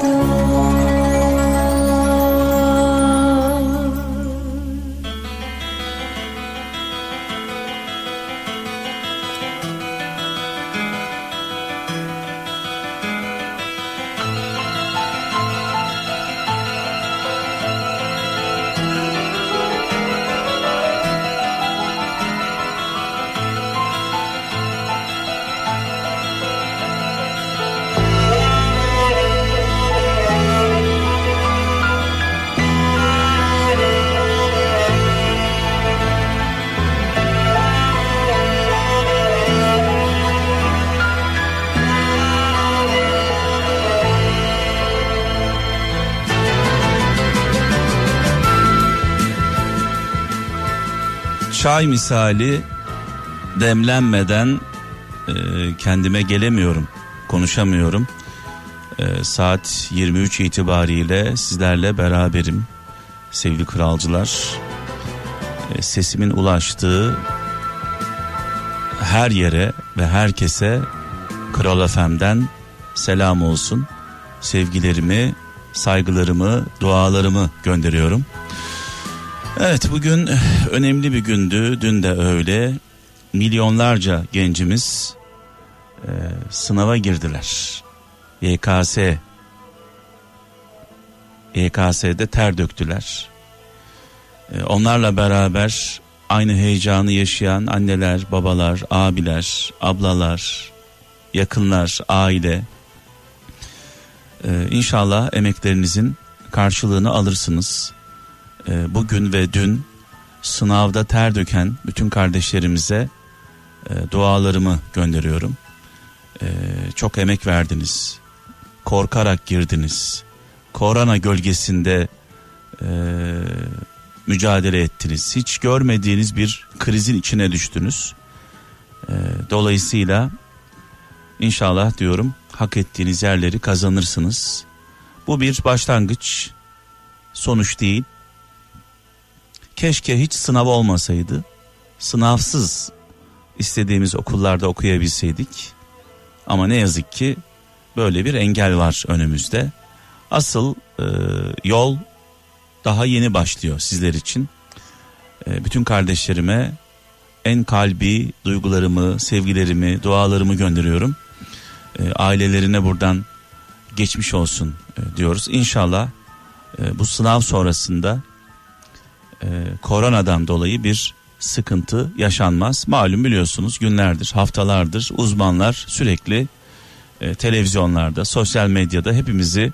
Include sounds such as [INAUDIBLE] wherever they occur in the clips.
the çay misali demlenmeden e, kendime gelemiyorum, konuşamıyorum. E, saat 23 itibariyle sizlerle beraberim sevgili kralcılar. E, sesimin ulaştığı her yere ve herkese Kral FM'den selam olsun. Sevgilerimi, saygılarımı, dualarımı gönderiyorum. Evet bugün önemli bir gündü. Dün de öyle. Milyonlarca gencimiz e, sınava girdiler. YKS YKS'de ter döktüler. E, onlarla beraber aynı heyecanı yaşayan anneler, babalar, abiler, ablalar, yakınlar, aile. E, inşallah emeklerinizin karşılığını alırsınız e, bugün ve dün sınavda ter döken bütün kardeşlerimize e, dualarımı gönderiyorum. E, çok emek verdiniz. Korkarak girdiniz. Korona gölgesinde e, mücadele ettiniz. Hiç görmediğiniz bir krizin içine düştünüz. E, dolayısıyla inşallah diyorum hak ettiğiniz yerleri kazanırsınız. Bu bir başlangıç sonuç değil keşke hiç sınav olmasaydı. Sınavsız istediğimiz okullarda okuyabilseydik. Ama ne yazık ki böyle bir engel var önümüzde. Asıl e, yol daha yeni başlıyor sizler için. E, bütün kardeşlerime en kalbi duygularımı, sevgilerimi, dualarımı gönderiyorum. E, ailelerine buradan geçmiş olsun e, diyoruz. İnşallah e, bu sınav sonrasında e, koronadan dolayı bir sıkıntı yaşanmaz. Malum biliyorsunuz günlerdir, haftalardır uzmanlar sürekli e, televizyonlarda, sosyal medyada hepimizi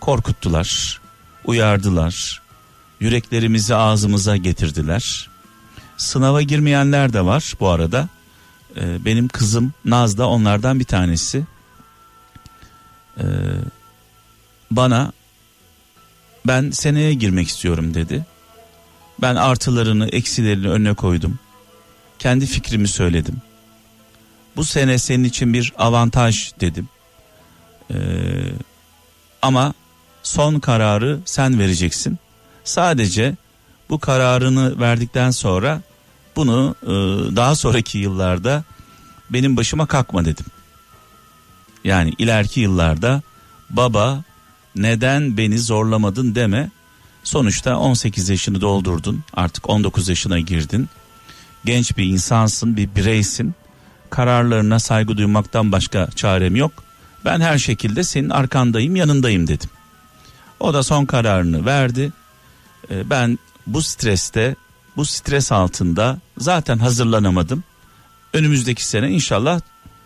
korkuttular, uyardılar, yüreklerimizi ağzımıza getirdiler. Sınava girmeyenler de var bu arada. E, benim kızım Naz da onlardan bir tanesi. E, bana ben seneye girmek istiyorum dedi. Ben artılarını, eksilerini önüne koydum. Kendi fikrimi söyledim. Bu sene senin için bir avantaj dedim. Ee, ama son kararı sen vereceksin. Sadece bu kararını verdikten sonra bunu e, daha sonraki yıllarda benim başıma kalkma dedim. Yani ileriki yıllarda baba neden beni zorlamadın deme Sonuçta 18 yaşını doldurdun artık 19 yaşına girdin. Genç bir insansın bir bireysin. Kararlarına saygı duymaktan başka çarem yok. Ben her şekilde senin arkandayım yanındayım dedim. O da son kararını verdi. Ee, ben bu streste bu stres altında zaten hazırlanamadım. Önümüzdeki sene inşallah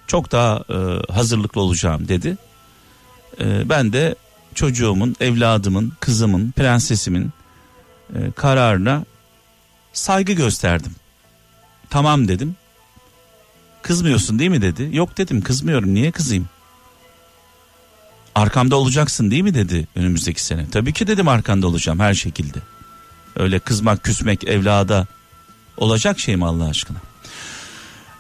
çok daha e, hazırlıklı olacağım dedi. Ee, ben de çocuğumun, evladımın, kızımın, prensesimin e, kararına saygı gösterdim. Tamam dedim. Kızmıyorsun değil mi dedi. Yok dedim kızmıyorum niye kızayım? Arkamda olacaksın değil mi dedi önümüzdeki sene. Tabii ki dedim arkanda olacağım her şekilde. Öyle kızmak küsmek evlada olacak şey mi Allah aşkına?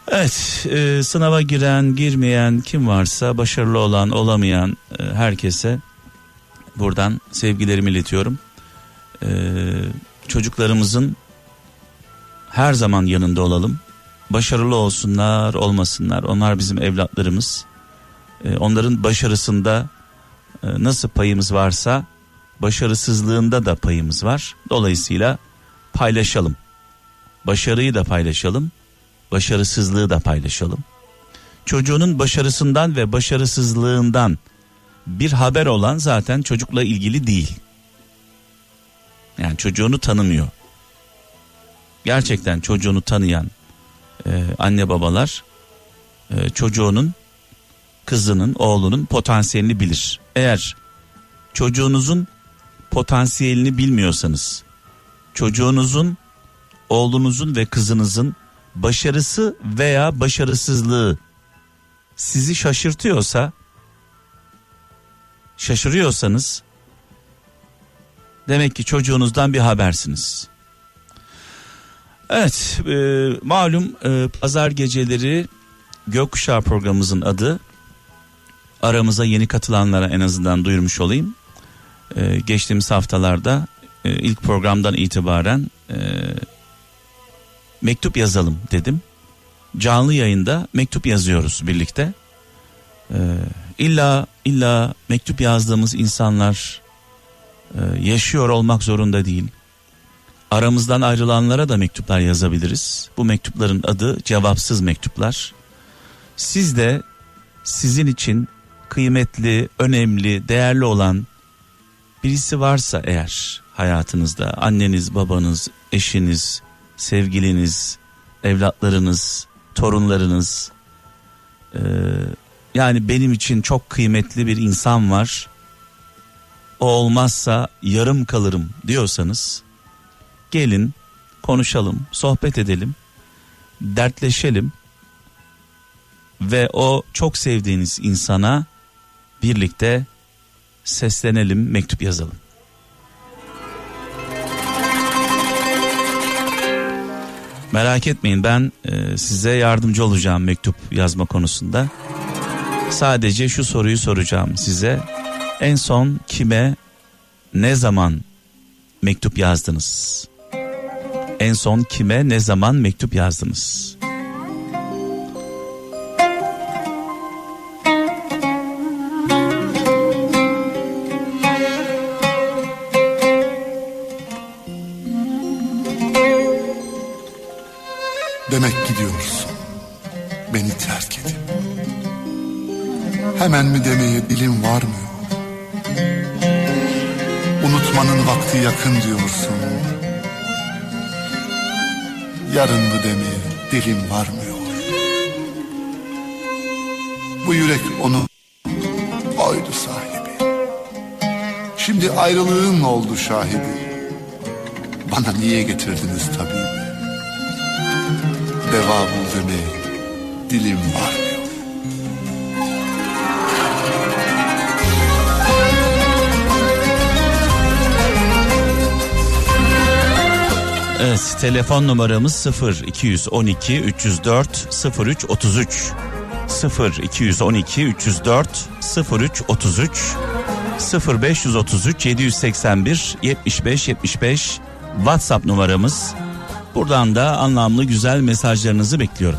Evet e, sınava giren girmeyen kim varsa başarılı olan olamayan e, herkese buradan sevgilerimi iletiyorum. Ee, çocuklarımızın her zaman yanında olalım. Başarılı olsunlar, olmasınlar. Onlar bizim evlatlarımız. Ee, onların başarısında e, nasıl payımız varsa başarısızlığında da payımız var. Dolayısıyla paylaşalım. Başarıyı da paylaşalım. Başarısızlığı da paylaşalım. Çocuğunun başarısından ve başarısızlığından bir haber olan zaten çocukla ilgili değil. Yani çocuğunu tanımıyor. Gerçekten çocuğunu tanıyan e, anne babalar e, çocuğunun kızının oğlunun potansiyelini bilir. Eğer çocuğunuzun potansiyelini bilmiyorsanız çocuğunuzun oğlunuzun ve kızınızın başarısı veya başarısızlığı sizi şaşırtıyorsa şaşırıyorsanız demek ki çocuğunuzdan bir habersiniz. Evet e, malum e, pazar geceleri gökkuşağı programımızın adı aramıza yeni katılanlara en azından duyurmuş olayım. E, geçtiğimiz haftalarda e, ilk programdan itibaren e, mektup yazalım dedim. Canlı yayında mektup yazıyoruz birlikte. E, illa illa mektup yazdığımız insanlar e, yaşıyor olmak zorunda değil. Aramızdan ayrılanlara da mektuplar yazabiliriz. Bu mektupların adı cevapsız mektuplar. Siz de sizin için kıymetli, önemli, değerli olan birisi varsa eğer hayatınızda anneniz, babanız, eşiniz, sevgiliniz, evlatlarınız, torunlarınız e, yani benim için çok kıymetli bir insan var. O olmazsa yarım kalırım diyorsanız gelin konuşalım, sohbet edelim, dertleşelim ve o çok sevdiğiniz insana birlikte seslenelim, mektup yazalım. Merak etmeyin ben e, size yardımcı olacağım mektup yazma konusunda. Sadece şu soruyu soracağım size. En son kime ne zaman mektup yazdınız? En son kime ne zaman mektup yazdınız? Demek gidiyorsun. Hemen mi demeye dilim varmıyor. Unutmanın vakti yakın diyorsun. Yarın mı demeye dilim varmıyor. Bu yürek onu oydu sahibi. Şimdi ayrılığın oldu şahidi. Bana niye getirdiniz tabibi? Deva bul demeye dilim varmıyor. Evet telefon numaramız 0 212 304 03 33 0 212 304 03 33 0 533 781 75 75 WhatsApp numaramız. Buradan da anlamlı güzel mesajlarınızı bekliyorum.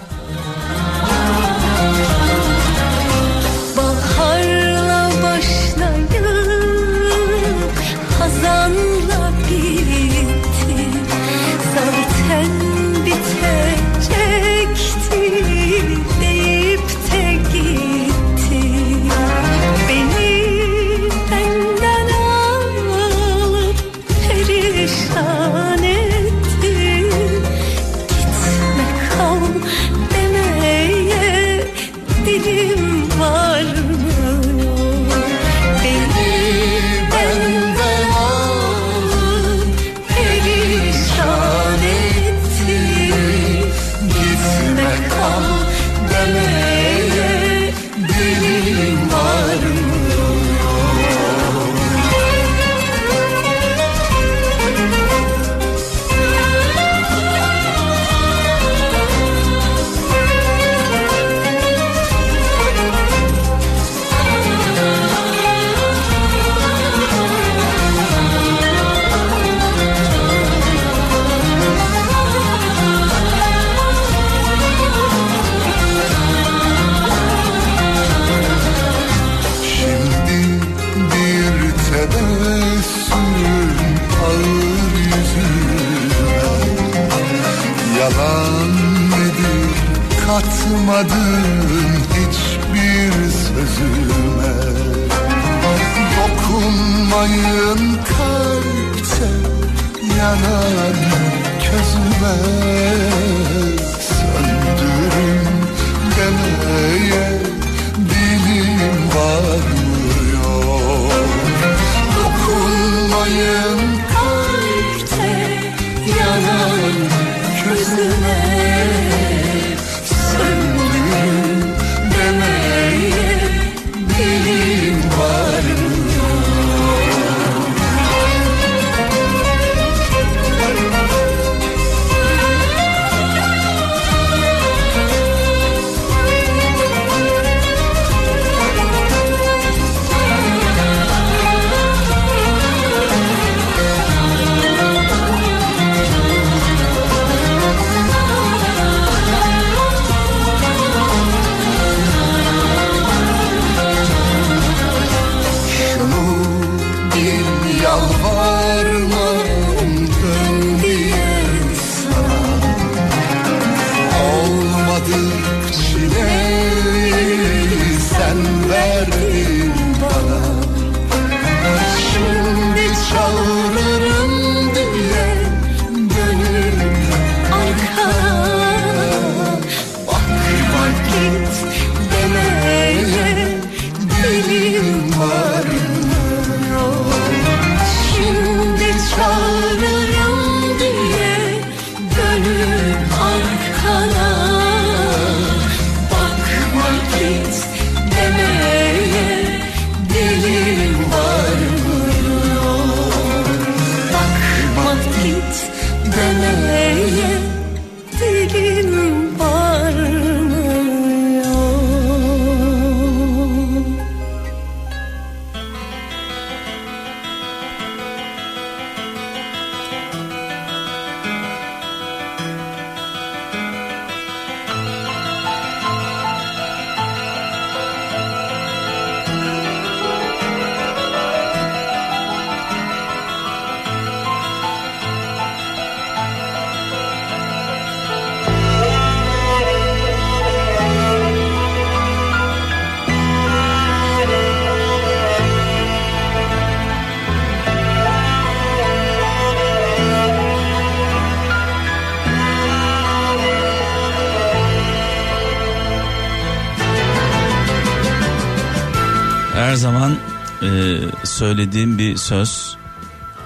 Söylediğim bir söz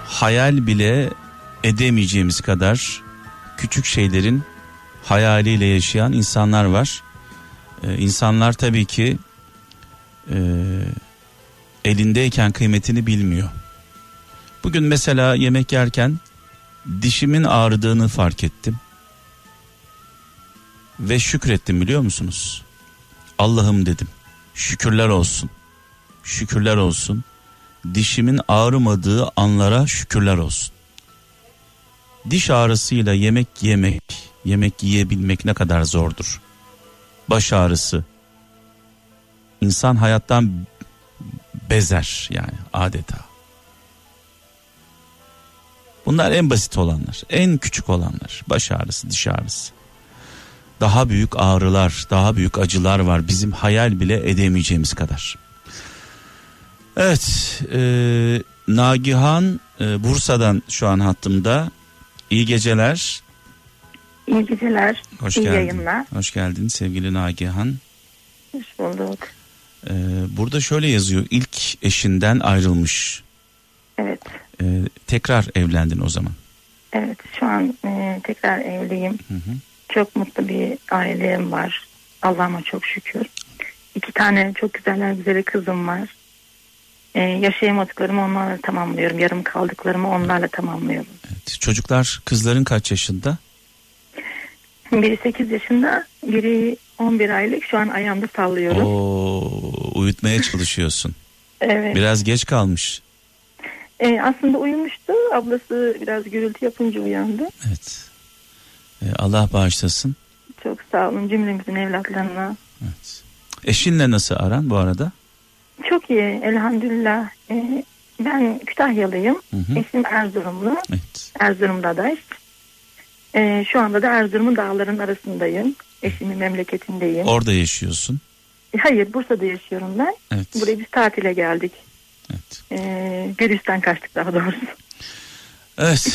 hayal bile edemeyeceğimiz kadar küçük şeylerin hayaliyle yaşayan insanlar var. E, insanlar tabii ki e, elindeyken kıymetini bilmiyor. Bugün mesela yemek yerken dişimin ağrıdığını fark ettim. Ve şükrettim biliyor musunuz? Allah'ım dedim. Şükürler olsun. Şükürler olsun. Dişimin ağrımadığı anlara şükürler olsun. Diş ağrısıyla yemek yemek, yemek yiyebilmek ne kadar zordur. Baş ağrısı. İnsan hayattan bezer yani adeta. Bunlar en basit olanlar, en küçük olanlar. Baş ağrısı, diş ağrısı. Daha büyük ağrılar, daha büyük acılar var bizim hayal bile edemeyeceğimiz kadar. Evet, e, Nagihan e, Bursa'dan şu an hattımda. İyi geceler. İyi geceler, Hoş iyi geldin. yayınlar. Hoş geldin sevgili Nagihan. Hoş bulduk. E, burada şöyle yazıyor. İlk eşinden ayrılmış. Evet, E, tekrar evlendin o zaman. evet. Şu an e, tekrar evliyim. Hı hı. Çok mutlu bir ailem var. Allah'ıma çok şükür. İki tane çok güzeller güzeli kızım var. E, yaşayamadıklarımı onlarla tamamlıyorum. Yarım kaldıklarımı onlarla tamamlıyorum. Evet. Çocuklar kızların kaç yaşında? Biri 8 yaşında, biri 11 aylık. Şu an ayağımda sallıyorum. Oo, uyutmaya çalışıyorsun. Evet. Biraz geç kalmış. E, aslında uyumuştu. Ablası biraz gürültü yapınca uyandı. Evet. E, Allah bağışlasın. Çok sağ olun cümlemizin evlatlarına. Evet. Eşinle nasıl aran bu arada? Çok iyi elhamdülillah. Ee, ben Kütahyalıyım. Hı hı. Eşim Erzurumlu. Evet. Erzurum'da da. Ee, şu anda da Erzurum'un dağların arasındayım. Eşimin memleketindeyim. Orada yaşıyorsun. Hayır Bursa'da yaşıyorum ben. Evet. Buraya biz tatile geldik. Evet. Ee, virüsten kaçtık daha doğrusu. Evet.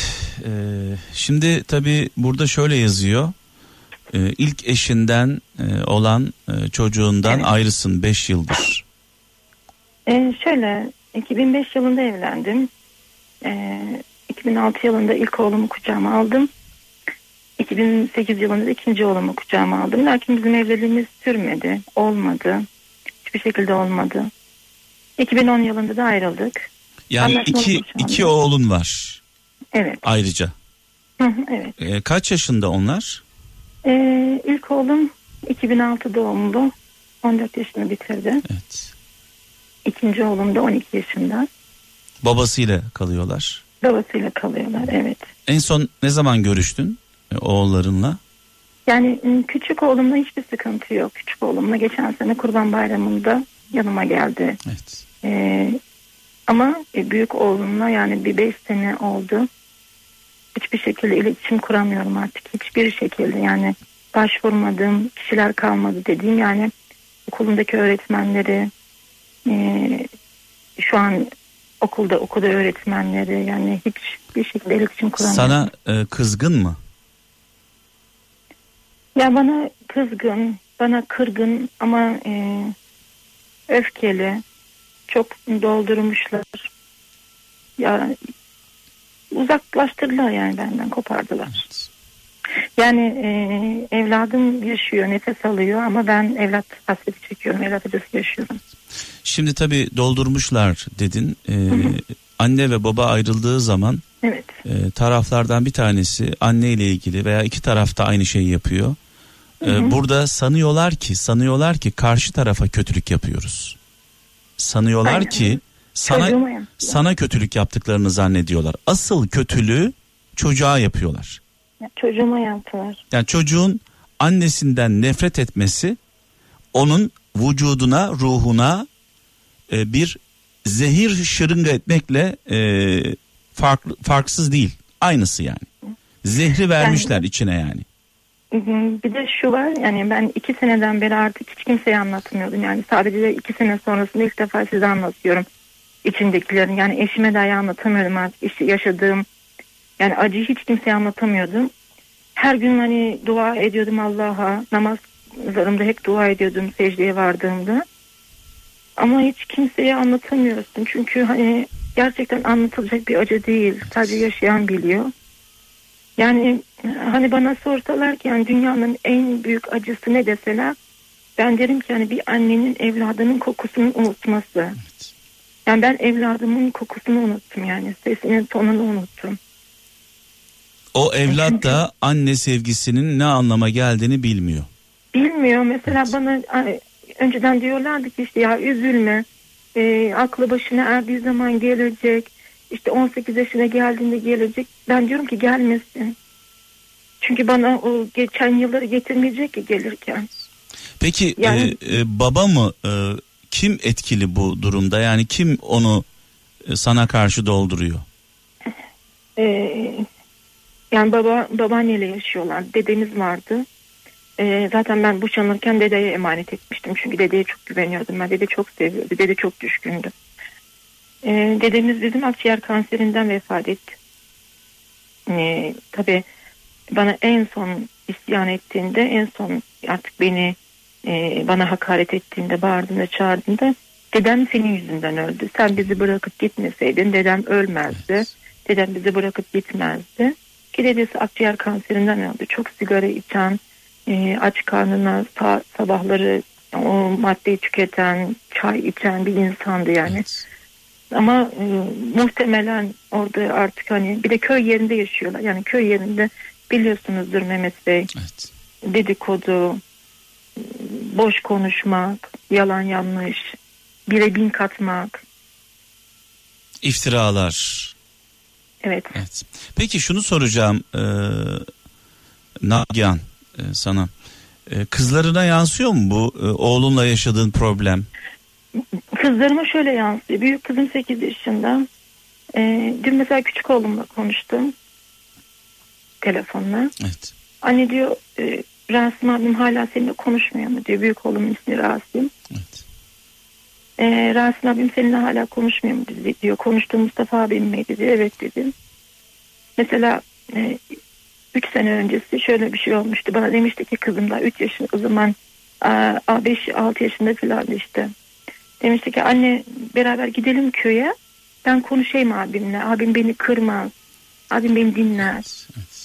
e, şimdi tabii burada şöyle yazıyor. E, ilk eşinden e, olan e, çocuğundan Evet. ayrısın 5 yıldır. Ee, şöyle 2005 yılında evlendim. Ee, 2006 yılında ilk oğlumu kucağıma aldım. 2008 yılında da ikinci oğlumu kucağıma aldım. Lakin bizim evliliğimiz sürmedi. Olmadı. Hiçbir şekilde olmadı. 2010 yılında da ayrıldık. Yani iki, iki oğlun var Evet. ayrıca. Hı hı, evet. E, kaç yaşında onlar? Ee, ilk oğlum 2006 doğumlu. 14 yaşını bitirdi. Evet. İkinci oğlum da 12 yaşında. Babasıyla kalıyorlar. Babasıyla kalıyorlar. Evet. En son ne zaman görüştün e, oğullarınla? Yani m, küçük oğlumla hiçbir sıkıntı yok. Küçük oğlumla geçen sene Kurban Bayramı'nda yanıma geldi. Evet. Ee, ama e, büyük oğlumla yani bir beş sene oldu. Hiçbir şekilde iletişim kuramıyorum artık. Hiçbir şekilde yani başvurmadığım kişiler kalmadı dediğim yani okulundaki öğretmenleri e, şu an okulda okulda öğretmenleri yani hiçbir şekilde iletişim kuramıyorum. Sana e, kızgın mı? Ya bana kızgın, bana kırgın ama e, öfkeli. Çok doldurmuşlar. Ya uzaklaştırdılar yani benden kopardılar. Yani e, evladım yaşıyor, nefes alıyor ama ben evlat hasreti çekiyorum, evlat acısı yaşıyorum. Şimdi tabii doldurmuşlar dedin. E, anne ve baba ayrıldığı zaman Evet, e, taraflardan bir tanesi anne ile ilgili veya iki tarafta aynı şeyi yapıyor. E, burada sanıyorlar ki sanıyorlar ki karşı tarafa kötülük yapıyoruz. Sanıyorlar Aynen. ki sana sana kötülük yaptıklarını zannediyorlar. Asıl kötülüğü çocuğa yapıyorlar. Çocuğuma yaptılar. Yani çocuğun annesinden nefret etmesi onun vücuduna, ruhuna e, bir zehir şırınga etmekle e, farklı farksız değil. Aynısı yani. Zehri vermişler içine yani. Hı hı. Bir de şu var yani ben iki seneden beri artık hiç kimseye anlatmıyordum. Yani sadece iki sene sonrasında ilk defa size anlatıyorum içindekilerin. Yani eşime dahi anlatamıyordum artık işte yaşadığım yani acıyı hiç kimseye anlatamıyordum. Her gün hani dua ediyordum Allah'a namazlarımda hep dua ediyordum secdeye vardığımda. Ama hiç kimseye anlatamıyorsun. Çünkü hani gerçekten anlatılacak bir acı değil. Sadece yaşayan biliyor. Yani hani bana sorsalar ki yani dünyanın en büyük acısı ne deseler ben derim ki yani bir annenin evladının kokusunu unutması. Yani ben evladımın kokusunu unuttum yani sesinin tonunu unuttum. O evlat da anne sevgisinin ne anlama geldiğini bilmiyor. Bilmiyor mesela bana ay, önceden diyorlardı ki işte ya üzülme e, aklı başına erdiği zaman gelecek işte 18 yaşına geldiğinde gelecek ben diyorum ki gelmesin. Çünkü bana o geçen yılları getirmeyecek ki gelirken. Peki Yani- e, e, baba mı e, kim etkili bu durumda? Yani kim onu e, sana karşı dolduruyor? Ee, yani baba babaanneyle yaşıyorlar. Dedemiz vardı. Ee, zaten ben boşanırken dedeye emanet etmiştim. Çünkü dedeye çok güveniyordum. Ben dede çok seviyordu. Dede çok düşkündü. Ee, dedemiz bizim akciğer kanserinden vefat etti. Ee, tabii bana en son isyan ettiğinde en son artık beni e, bana hakaret ettiğinde bağırdığında çağırdığında dedem senin yüzünden öldü. Sen bizi bırakıp gitmeseydin dedem ölmezdi. Dedem bizi bırakıp gitmezdi. Ki dedesi akciğer kanserinden öldü. Çok sigara içen, e, aç karnına sa- sabahları o maddeyi tüketen, çay içen bir insandı yani. Evet. Ama e, muhtemelen orada artık hani bir de köy yerinde yaşıyorlar. Yani köy yerinde biliyorsunuzdur Mehmet Bey Evet. dedikodu, boş konuşmak, yalan yanlış, bire bin katmak. İftiralar. Evet. Evet. Peki şunu soracağım e, Nagihan e, sana. E, kızlarına yansıyor mu bu e, oğlunla yaşadığın problem? Kızlarıma şöyle yansıyor. Büyük kızım 8 yaşında. Ee, dün mesela küçük oğlumla konuştum. Telefonla. Evet. Anne diyor e, Rasim abim hala seninle konuşmuyor mu diyor. Büyük oğlumun ismi Rasim. Evet. Ee, Rasim abim seninle hala konuşmuyor mu dedi, diyor. Konuştuğum Mustafa abim miydi diyor. Evet dedim. Mesela 3 sene öncesi şöyle bir şey olmuştu. Bana demişti ki kızım da 3 yaşında o zaman 5-6 yaşında falan işte. Demişti ki anne beraber gidelim köye. Ben konuşayım abimle. Abim beni kırmaz. Abim beni dinler.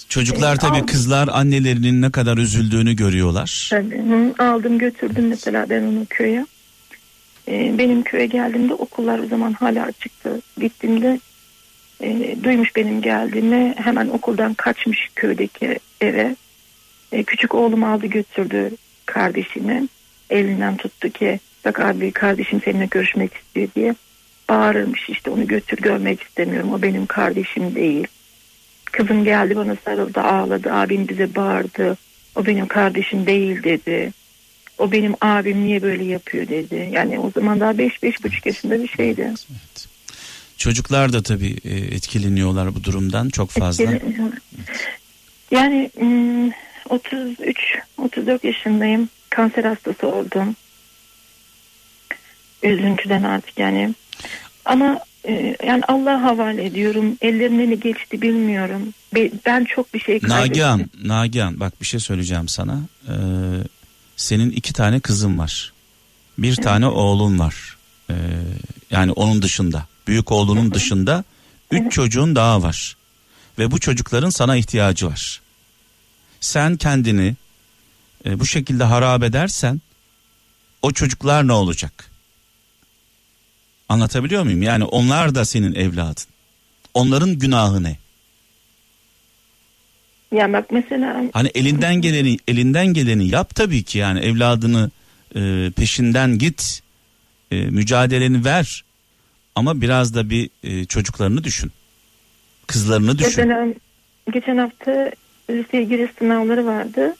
Çocuklar Ee, tabii al- kızlar annelerinin ne kadar üzüldüğünü görüyorlar. Tabii. Hı, aldım götürdüm mesela ben onu köye. Ee, benim köye geldiğimde okullar o zaman hala açıktı. Gittiğimde e, duymuş benim geldiğimi hemen okuldan kaçmış köydeki eve. E, küçük oğlum aldı götürdü kardeşini. Elinden tuttu ki bak abi kardeşim seninle görüşmek istiyor diye. Bağırırmış işte onu götür görmek istemiyorum o benim kardeşim değil. Kızım geldi bana sarıldı ağladı abim bize bağırdı. O benim kardeşim değil dedi. O benim abim niye böyle yapıyor dedi. Yani o zaman daha 5-5,5 yaşında bir şeydi. Evet. Çocuklar da tabii e, etkileniyorlar bu durumdan çok fazla. Yani hmm, 33-34 yaşındayım. Kanser hastası oldum. Üzüntüden artık yani. Ama e, yani Allah'a havale ediyorum. Ellerinden ne geçti bilmiyorum. Be- Ben çok bir şey kaybettim. Nagihan, Nagihan bak bir şey söyleyeceğim sana. Ee, senin iki tane kızın var. Bir tane oğlun var. Ee, yani onun dışında. Büyük oğlunun dışında üç çocuğun daha var. Ve bu çocukların sana ihtiyacı var. Sen kendini e, bu şekilde harap edersen o çocuklar ne olacak? Anlatabiliyor muyum? Yani onlar da senin evladın. Onların günahı ne? Yani bak mesela Hani elinden geleni elinden geleni yap tabii ki yani evladını e, peşinden git e, mücadeleni ver ama biraz da bir e, çocuklarını düşün kızlarını düşün Mesela geçen hafta liseye giriş sınavları vardı.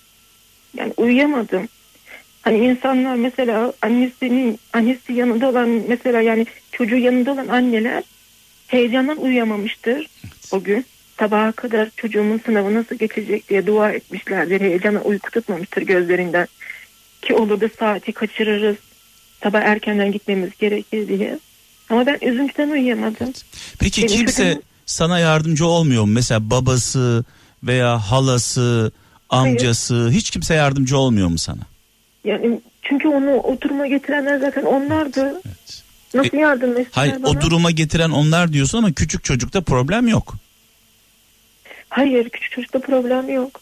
Yani uyuyamadım. Hani insanlar mesela annesinin annesi yanında olan mesela yani çocuğu yanında olan anneler heyecandan uyuyamamıştır o gün. Sabaha kadar çocuğumun sınavı nasıl geçecek diye dua etmişlerdir. Heyecana uyku tutmamıştır gözlerinden. Ki olur da saati kaçırırız. Sabah erkenden gitmemiz gerekir diye. Ama ben üzüntüden uyuyamadım. peki Benim kimse çocuğum- sana yardımcı olmuyor mu mesela babası veya halası amcası hiç kimse yardımcı olmuyor mu sana Yani çünkü onu o duruma getirenler zaten onlardı. evet. Nasıl yardım etsinler hayır bana? o duruma getiren onlar diyorsun ama küçük çocukta problem yok Hayır küçük çocukta problem yok.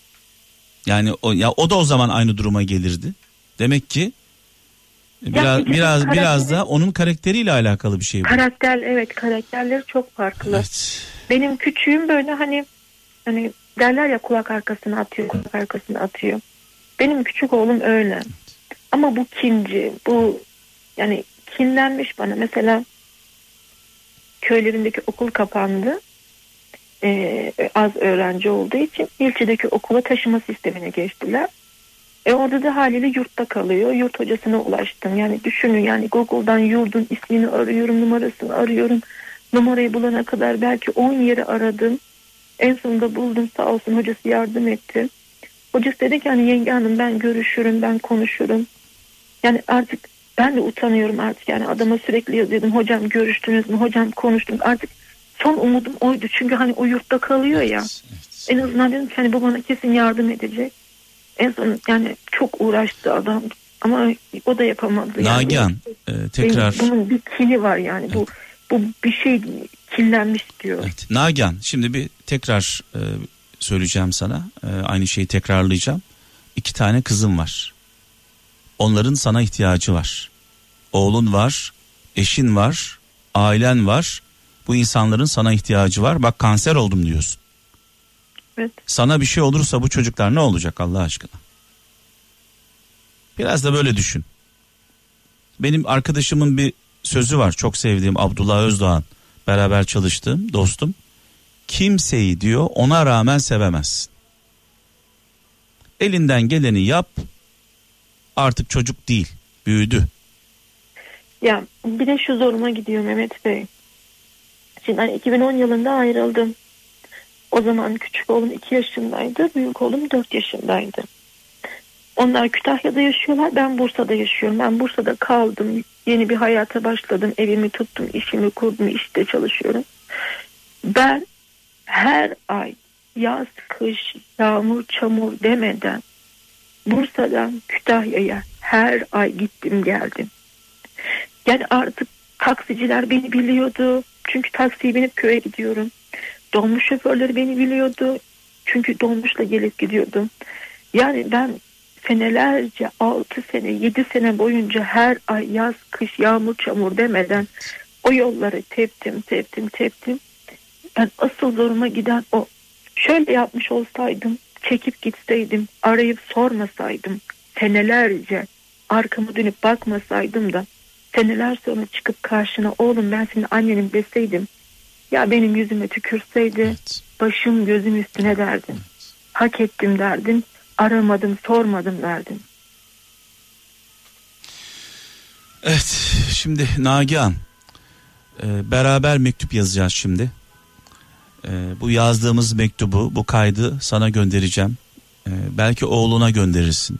Yani o ya o da o zaman aynı duruma gelirdi. Demek ki biraz ikisi biraz karakteri- biraz da onun karakteriyle alakalı bir şey bu. Karakter evet karakterleri çok farklı. Evet. Benim küçüğüm böyle hani hani derler ya kulak arkasına atıyor kulak arkasına atıyor. Benim küçük oğlum öyle. Ama bu kinci bu yani kinlenmiş bana mesela köylerindeki okul kapandı. Ee, az öğrenci olduğu için ilçedeki okula taşıma sistemine geçtiler. E orada da haliyle yurtta kalıyor. Yurt hocasına ulaştım. Yani düşünün yani Google'dan yurdun ismini arıyorum, numarasını arıyorum. Numarayı bulana kadar belki 10 yeri aradım. En sonunda buldum sağ olsun hocası yardım etti. Hocası dedi ki hani yenge hanım ben görüşürüm, ben konuşurum. Yani artık ben de utanıyorum artık yani adama sürekli yazıyordum. Hocam görüştünüz mü? Hocam konuştum. Artık son umudum oydu. Çünkü hani o yurtta kalıyor ya. Evet. En azından dedim ki hani bu bana kesin yardım edecek. En son yani çok uğraştı adam ama o da yapamadı. Yani. Nagihan e, tekrar Benim- bunun bir kili var yani bu bu bir şey kirlenmiş diyor. evet. Nagihan şimdi bir tekrar e, söyleyeceğim sana. E, aynı şeyi tekrarlayacağım. İki tane kızım var. Onların sana ihtiyacı var. Oğlun var, eşin var, ailen var. Bu insanların sana ihtiyacı var. Bak kanser oldum diyorsun. Evet. Sana bir şey olursa bu çocuklar ne olacak Allah aşkına? Biraz da böyle düşün. Benim arkadaşımın bir sözü var çok sevdiğim Abdullah Özdoğan. Beraber çalıştığım dostum. Kimseyi diyor ona rağmen sevemezsin. Elinden geleni yap. Artık çocuk değil. Büyüdü. Ya bir de şu zoruma gidiyor Mehmet Bey. Şimdi hani 2010 yılında ayrıldım. O zaman küçük oğlum 2 yaşındaydı. Büyük oğlum 4 yaşındaydı. Onlar Kütahya'da yaşıyorlar. Ben Bursa'da yaşıyorum. Ben Bursa'da kaldım. Yeni bir hayata başladım. Evimi tuttum. işimi kurdum. işte çalışıyorum. Ben her ay yaz, kış, yağmur, çamur demeden Bursa'dan Kütahya'ya her ay gittim geldim. Yani artık taksiciler beni biliyordu. Çünkü taksiye binip köye gidiyorum. Dolmuş şoförleri beni biliyordu. Çünkü dolmuşla gelip gidiyordum. Yani ben senelerce 6 sene 7 sene boyunca her ay yaz kış yağmur çamur demeden o yolları teptim teptim teptim. Ben asıl zoruma giden o. Şöyle yapmış olsaydım çekip gitseydim arayıp sormasaydım senelerce arkamı dönüp bakmasaydım da seneler sonra çıkıp karşına oğlum ben senin annenim deseydim ya benim yüzüme tükürseydi Evet. başım gözüm üstüne derdin. Hak ettim derdin. Aramadım sormadım derdin. Evet şimdi Nagihan e, beraber mektup yazacağız şimdi. E, bu yazdığımız mektubu bu kaydı sana göndereceğim. E, belki oğluna gönderirsin.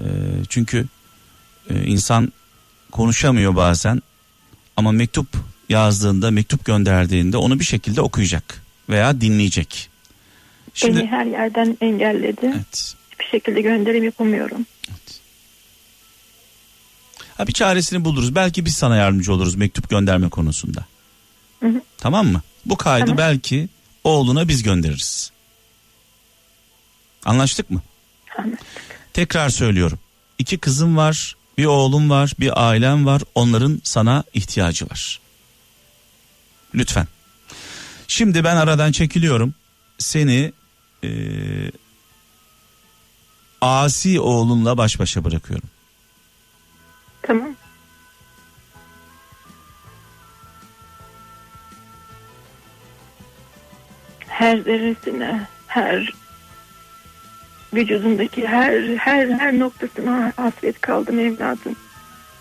E, çünkü e, insan konuşamıyor bazen ama mektup yazdığında mektup gönderdiğinde onu bir şekilde okuyacak veya dinleyecek. Şimdi Beni her yerden engelledi. evet. Hiçbir şekilde gönderim yapamıyorum. Ha bir çaresini buluruz. Belki biz sana yardımcı oluruz mektup gönderme konusunda. Hı hı. Tamam mı? Bu kaydı Tamam. belki oğluna biz göndeririz. Anlaştık mı? Anlaştık. Tekrar söylüyorum. İki kızım var, bir oğlum var, bir ailem var. Onların sana ihtiyacı var. Lütfen. Şimdi ben aradan çekiliyorum. Seni eee asi oğlunla baş başa bırakıyorum. Tamam. Her zerresine, her vücudundaki her her her noktasına hasret kaldım evladım.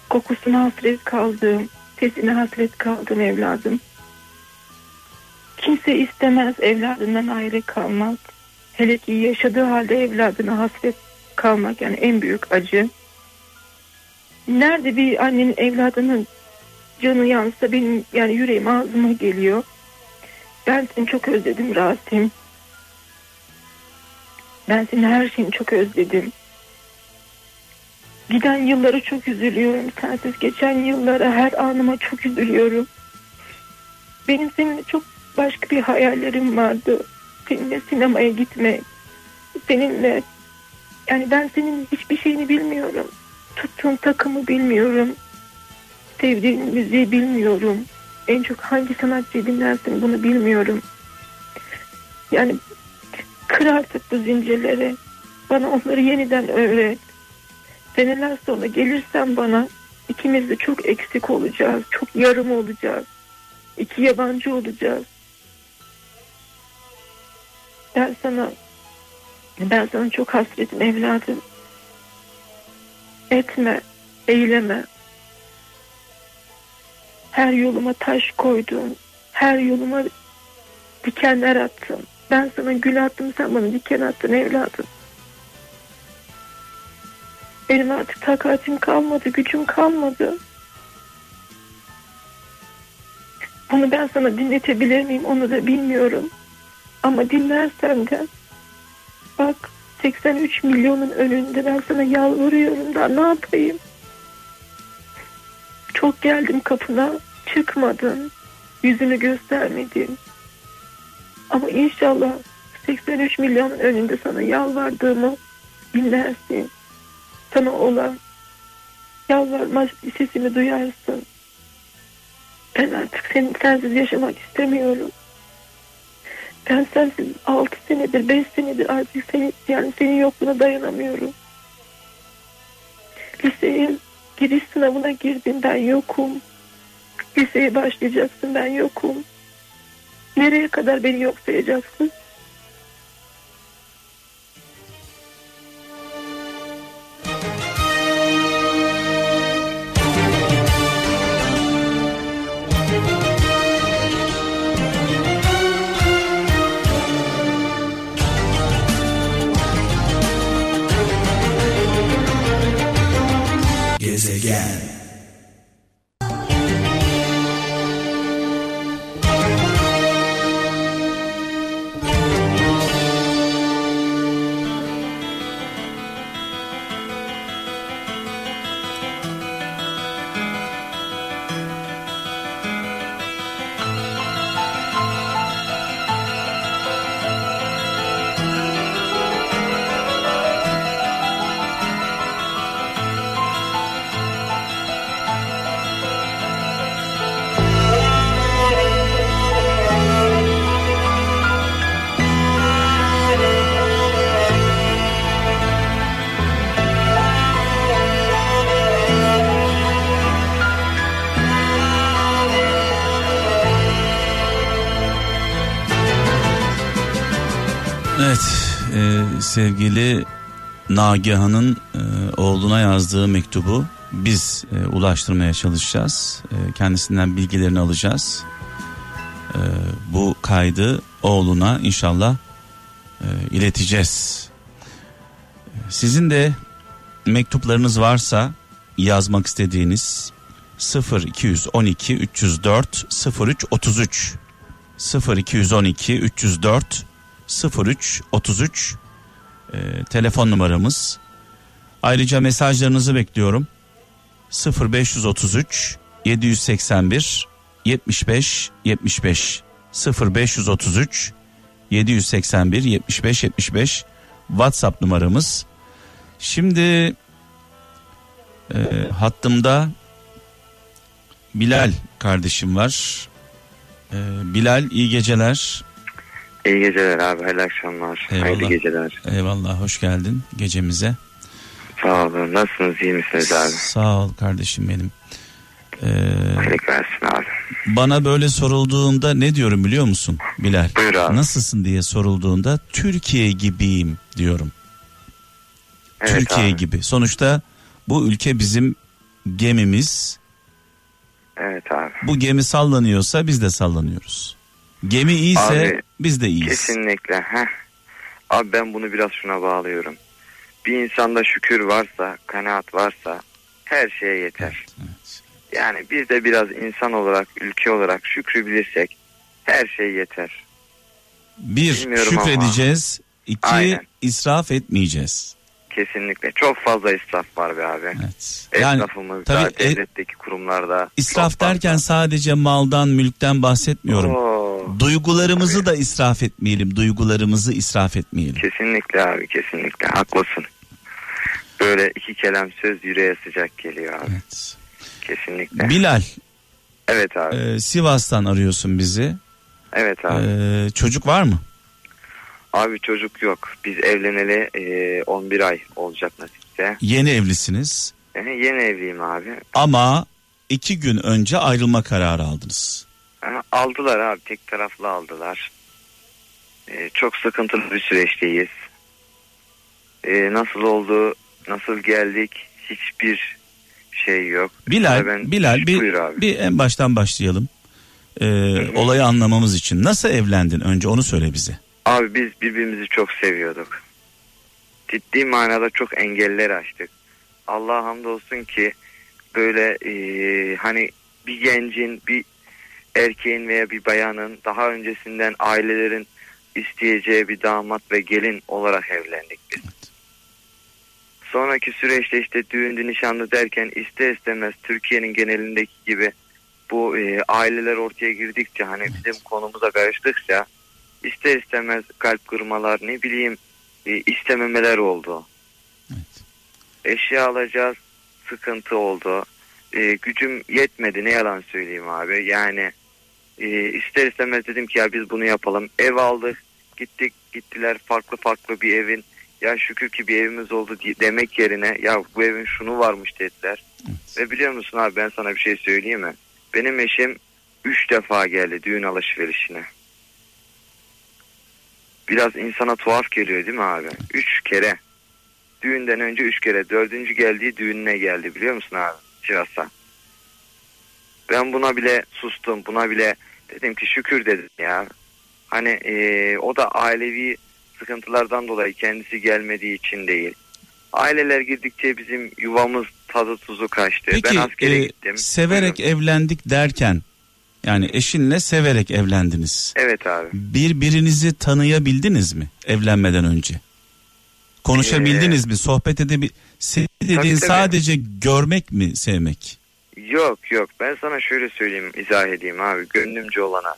Kokusuna hasret kaldım. Sesine hasret kaldım evladım. Kimse istemez evladından ayrı kalmak. Hele ki yaşadığı halde evladına hasret kalmak yani en büyük acı. Nerede bir annenin evladının canı yansa benim yani yüreğim ağzıma geliyor. Ben seni çok özledim Rasim. Ben senin her şeyini çok özledim. Giden yıllara çok üzülüyorum. Sensiz geçen yıllara her anıma çok üzülüyorum. Benim seninle çok başka bir hayallerim vardı. Seninle sinemaya gitmek. Seninle yani ben senin hiçbir şeyini bilmiyorum. Tuttuğun takımı bilmiyorum. Sevdiğin müziği bilmiyorum. En çok hangi sanatçıyı dinlersin bunu bilmiyorum. Yani kır artık bu zincirleri. Bana onları yeniden öğret. Seneler sonra gelirsen bana ikimiz de çok eksik olacağız. Çok yarım olacağız. İki yabancı olacağız. Ben sana ben sana çok hasretim evladım. Etme, eyleme. Her yoluma taş koydun. Her yoluma dikenler attın. Ben sana gül attım, sen bana diken attın evladım. Benim artık takatim kalmadı, gücüm kalmadı. Bunu ben sana dinletebilir miyim onu da bilmiyorum. Ama dinlersen de bak 83 milyonun önünde ben sana yalvarıyorum da ne yapayım? Çok geldim kapına çıkmadın. Yüzünü göstermedin. Ama inşallah 83 milyonun önünde sana yalvardığımı dinlersin. Sana olan yalvarma sesimi duyarsın. Ben artık senin sensiz yaşamak istemiyorum. Ben sensiz 6 senedir 5 senedir artık seni, yani senin yokluğuna dayanamıyorum. Liseye giriş sınavına girdin ben yokum. Liseye başlayacaksın ben yokum. Nereye kadar beni yok sayacaksın? Gezegen sevgili Nagihan'ın e, oğluna yazdığı mektubu biz e, ulaştırmaya çalışacağız. E, kendisinden bilgilerini alacağız. E, bu kaydı oğluna inşallah e, ileteceğiz. Sizin de mektuplarınız varsa yazmak istediğiniz 0 212 304 03 33 0 212 304 03 33 e, telefon numaramız. Ayrıca mesajlarınızı bekliyorum. 0533 781 75 75 0533 781 75 75 WhatsApp numaramız. Şimdi e, hattımda Bilal kardeşim var. E, Bilal iyi geceler. İyi geceler abi, hayırlı akşamlar. Eyvallah. Hayırlı geceler. Eyvallah hoş geldin gecemize. Sağ olun. Nasılsınız, iyi misiniz abi? Sağ ol kardeşim benim. Ee, versin abi. bana böyle sorulduğunda ne diyorum biliyor musun Bilal? Buyur abi. Nasılsın diye sorulduğunda Türkiye gibiyim diyorum. Evet Türkiye abi. gibi. Sonuçta bu ülke bizim gemimiz. Evet abi. Bu gemi sallanıyorsa biz de sallanıyoruz. Gemi iyiyse Abi, biz de iyiyiz. Kesinlikle. Heh. Abi ben bunu biraz şuna bağlıyorum. Bir insanda şükür varsa, kanaat varsa her şeye yeter. Evet. Yani biz de biraz insan olarak, ülke olarak şükrü bilirsek her şey yeter. Bir Bilmiyorum ama. şükredeceğiz. iki Aynen. israf etmeyeceğiz. Kesinlikle. Çok fazla israf var be abi. Evet. Yani Esnafımızda, tabii e- devletteki kurumlarda. israf derken sadece maldan, mülkten bahsetmiyorum. Oo, Duygularımızı da israf etmeyelim. Duygularımızı israf etmeyelim. kesinlikle abi kesinlikle haklısın. Böyle iki kelam söz yüreğe sıcak geliyor abi. Evet. Kesinlikle. Bilal, evet abi. e, Sivas'tan arıyorsun bizi. evet abi. E, çocuk var mı? Abi çocuk yok. Biz evleneli e, 11 ay olacak nasipse. Yeni evlisiniz. E, yeni evliyim abi. Ama iki gün önce ayrılma kararı aldınız. E, aldılar abi tek taraflı aldılar. E, çok sıkıntılı bir süreçteyiz. E, nasıl oldu, nasıl geldik hiçbir şey yok. Bilal, Ben- Bilal bir, bir en baştan başlayalım. E, olayı anlamamız için. Nasıl evlendin önce onu söyle bize. Abi biz birbirimizi çok seviyorduk. Ciddi manada çok engeller açtık. Allah'a hamdolsun ki böyle eee, hani bir gencin, bir erkeğin veya bir bayanın daha öncesinden ailelerin isteyeceği bir damat ve gelin olarak evlendik biz. Sonraki süreçte işte düğündü nişanlı derken ister istemez Türkiye'nin genelindeki gibi bu eee, aileler ortaya girdikçe hani bizim konumuza karıştıkça ister istemez kalp kırmalar ne bileyim e, istememeler oldu. Evet. Eşya alacağız sıkıntı oldu. E, gücüm yetmedi ne yalan söyleyeyim abi. Yani e, ister istemez dedim ki ya biz bunu yapalım. Ev aldık gittik gittiler farklı farklı bir evin ya şükür ki bir evimiz oldu demek yerine ya bu evin şunu varmış dediler. Evet. Ve biliyor musun abi ben sana bir şey söyleyeyim mi? Benim eşim 3 defa geldi düğün alışverişine. Biraz insana tuhaf geliyor değil mi abi? Üç kere. Düğünden önce üç kere. Dördüncü geldiği düğününe geldi biliyor musun abi? Sivas'a. Ben buna bile sustum. Buna bile dedim ki şükür dedim ya. Hani eee, o da ailevi sıkıntılardan dolayı kendisi gelmediği için değil. Aileler girdikçe bizim yuvamız tadı tuzu kaçtı. ben Peki askere e, gittim. severek Buyurun. evlendik derken yani eşinle severek evlendiniz. Evet abi. Birbirinizi tanıyabildiniz mi evlenmeden önce? Konuşabildiniz mi? Sohbet edebil... Sevgi dediğin Ee, tabii. sadece görmek mi sevmek? Yok yok ben sana şöyle söyleyeyim izah edeyim abi gönlümce olana.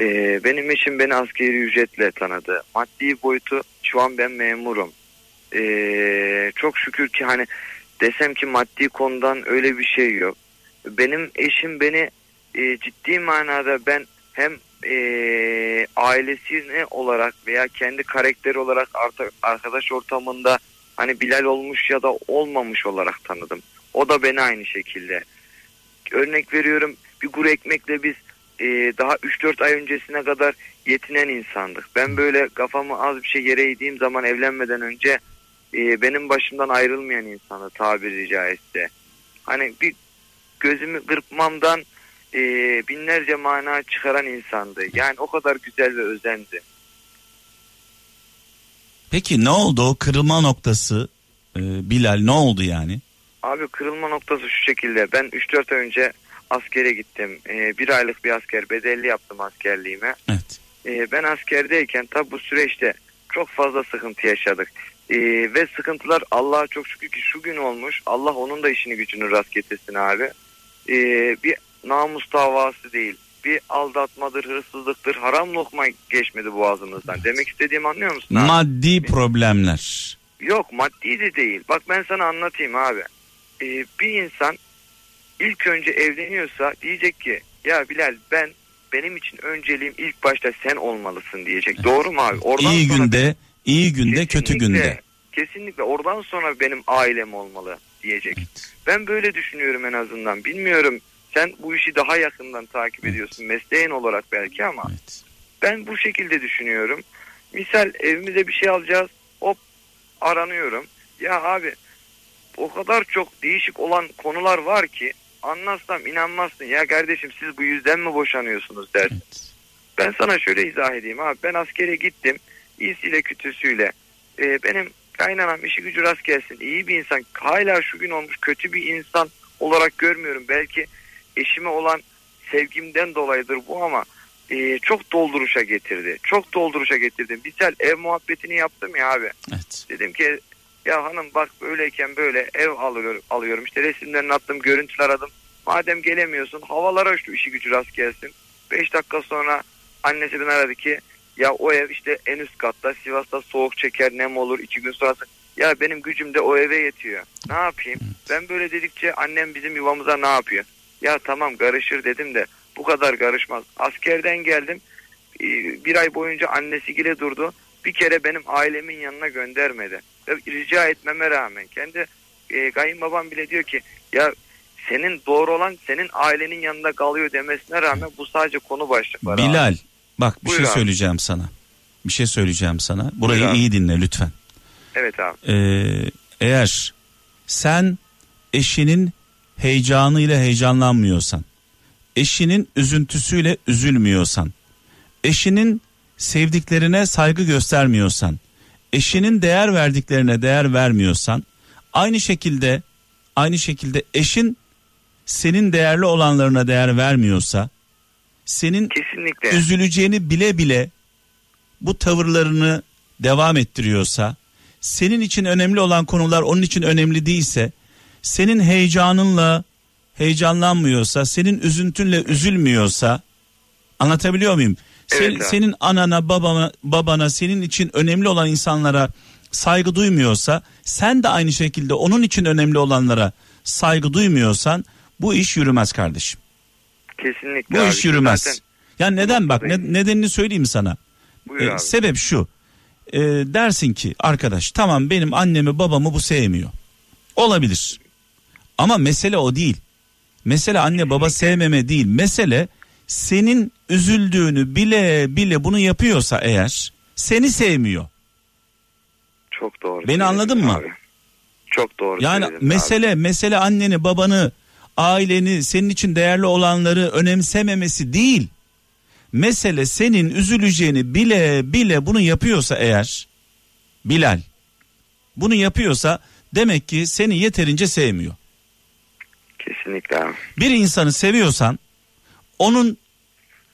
Ee, benim eşim beni askeri ücretle tanıdı. Maddi boyutu şu an ben memurum. Ee, çok şükür ki hani desem ki maddi konudan öyle bir şey yok. Benim eşim beni e, ciddi manada ben hem e, ailesine olarak veya kendi karakteri olarak artık arkadaş ortamında hani Bilal olmuş ya da olmamış olarak tanıdım. O da beni aynı şekilde. Örnek veriyorum bir kuru ekmekle biz e, daha 3-4 ay öncesine kadar yetinen insandık. Ben böyle kafamı az bir şey yere eğdiğim zaman evlenmeden önce e, benim başımdan ayrılmayan insanı tabiri caizse. Hani bir gözümü kırpmamdan e, binlerce mana çıkaran insandı. Yani o kadar güzel ve özendi. Peki ne oldu o kırılma noktası e, Bilal ne oldu yani? Abi kırılma noktası şu şekilde. Ben 3-4 ay önce askere gittim. Ee, bir aylık bir asker bedelli yaptım askerliğime. Evet. Ee, ben askerdeyken tabi bu süreçte çok fazla sıkıntı yaşadık. Ee, ve sıkıntılar Allah'a çok şükür ki şu gün olmuş. Allah onun da işini gücünü rast getirsin abi. Ee, bir namus davası değil. Bir aldatmadır, hırsızlıktır, haram lokma geçmedi boğazımızdan. Demek istediğimi anlıyor musun abi? Maddi problemler. Yok maddi de değil. Bak ben sana anlatayım abi. Ee, bir insan ilk önce evleniyorsa diyecek ki ya Bilal ben benim için önceliğim ilk başta sen olmalısın diyecek. Doğru mu abi? Oradan iyi sonra günde, iyi günde, kötü günde. Kesinlikle oradan sonra benim ailem olmalı diyecek. Evet. Ben böyle düşünüyorum en azından. Bilmiyorum sen bu işi daha yakından takip Evet. ediyorsun mesleğin olarak belki ama Evet. ben bu şekilde düşünüyorum. Misal evimize bir şey alacağız. Hop aranıyorum. Ya abi o kadar çok değişik olan konular var ki anlatsam inanmazsın. Ya kardeşim siz bu yüzden mi boşanıyorsunuz dersin. Evet. Ben sana şöyle izah edeyim abi. Ben askere gittim. İyisiyle kötüsüyle. Ee, benim kaynanam işi gücü rast gelsin. İyi bir insan. Hala şu gün olmuş kötü bir insan olarak görmüyorum. Belki eşime olan sevgimden dolayıdır bu ama e, çok dolduruşa getirdi. Çok dolduruşa getirdim. Misal ev muhabbetini yaptım ya abi. Evet. Dedim ki ya hanım bak böyleyken böyle ev alıyorum, alıyorum. İşte resimlerini attım, görüntüler aradım. Madem gelemiyorsun havalara şu işi gücü rast gelsin. 5 dakika sonra annesi beni aradı ki ya o ev işte en üst katta Sivas'ta soğuk çeker nem olur iki gün sonrası. Ya benim gücüm de o eve yetiyor. Ne yapayım? Ben böyle dedikçe annem bizim yuvamıza ne yapıyor? Ya tamam karışır dedim de bu kadar karışmaz. Askerden geldim e, bir ay boyunca annesiyle durdu. Bir kere benim ailemin yanına göndermedi. Rica etmeme rağmen kendi e, kayınbabam bile diyor ki ya senin doğru olan senin ailenin yanında kalıyor demesine rağmen bu sadece konu başlıkları. abi. Bilal bak bir Buyur şey abi. söyleyeceğim sana. Bir şey söyleyeceğim sana. Burayı Buyur abi. iyi dinle lütfen. Evet abi. Ee, eğer sen eşinin heyecanıyla heyecanlanmıyorsan, eşinin üzüntüsüyle üzülmüyorsan, eşinin sevdiklerine saygı göstermiyorsan, eşinin değer verdiklerine değer vermiyorsan, aynı şekilde aynı şekilde eşin senin değerli olanlarına değer vermiyorsa, senin Kesinlikle. üzüleceğini bile bile bu tavırlarını devam ettiriyorsa, senin için önemli olan konular onun için önemli değilse, senin heyecanınla heyecanlanmıyorsa, senin üzüntünle üzülmüyorsa, anlatabiliyor muyum? Sen- Evet abi. senin anana, babana, babana, senin için önemli olan insanlara saygı duymuyorsa, sen de aynı şekilde onun için önemli olanlara saygı duymuyorsan, bu iş yürümez kardeşim. Kesinlikle Bu abi. iş yürümez. Zaten- Ya neden bak ne- nedenini söyleyeyim sana. Buyur Ee, abi. sebep şu. Ee, dersin ki arkadaş tamam benim annemi babamı bu sevmiyor. Olabilir. Ama mesele o değil. Mesele anne baba sevmeme değil. Mesele senin üzüldüğünü bile bile bunu yapıyorsa eğer seni sevmiyor. Çok doğru. Beni anladın mı? abi. Çok doğru. Yani mesele mesele anneni babanı aileni senin için değerli olanları önemsememesi değil. Mesele senin üzüleceğini bile bile bunu yapıyorsa eğer Bilal bunu yapıyorsa demek ki seni yeterince sevmiyor. Kesinlikle abi. Bir insanı seviyorsan onun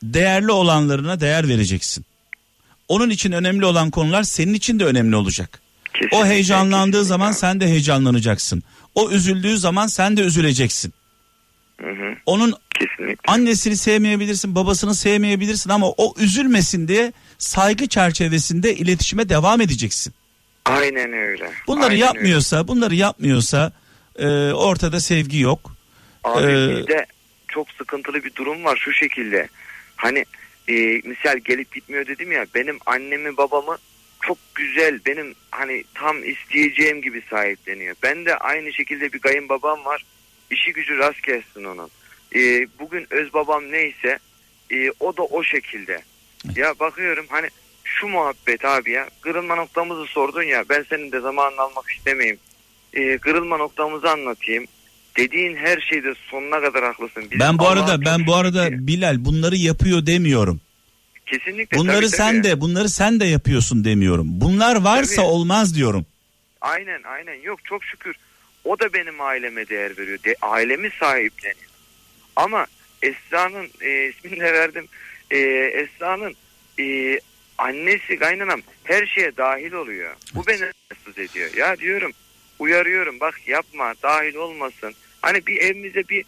değerli olanlarına değer vereceksin. Onun için önemli olan konular senin için de önemli olacak. Kesinlikle, O heyecanlandığı kesinlikle zaman sen de heyecanlanacaksın. O üzüldüğü zaman sen de üzüleceksin. Hı hı. Onun Kesinlikle. annesini sevmeyebilirsin, babasını sevmeyebilirsin ama o üzülmesin diye saygı çerçevesinde iletişime devam edeceksin. Aynen öyle. Bunları Aynen yapmıyorsa, bunları yapmıyorsa e, ortada sevgi yok. Abi Ee, bizde çok sıkıntılı bir durum var şu şekilde. Hani e, misal gelip gitmiyor dedim ya benim annemi babamı çok güzel benim hani tam isteyeceğim gibi sahipleniyor. Ben de aynı şekilde bir kayınbabam var. İşi gücü rast gelsin onun. E, bugün öz babam neyse e, o da o şekilde. Ya bakıyorum hani şu muhabbet abi ya kırılma noktamızı sordun ya ben senin de zamanını almak istemeyeyim. E, kırılma noktamızı anlatayım. Dediğin her şeyde sonuna kadar haklısın. Bizim Ben bu arada Allah'ın ben bu arada şükür- Bilal bunları yapıyor demiyorum. kesinlikle Bunları tabii, sen tabii. de bunları sen de yapıyorsun demiyorum. Bunlar varsa Tabii. olmaz diyorum. Aynen aynen yok çok şükür o da benim aileme değer veriyor. De, ailemi sahipleniyor. Ama Esra'nın e, [LAUGHS] ismini de verdim. E, Esra'nın e, annesi kaynanam her şeye dahil oluyor. Bu beni rahatsız ediyor. Ya diyorum uyarıyorum bak yapma dahil olmasın. Hani bir evimize bir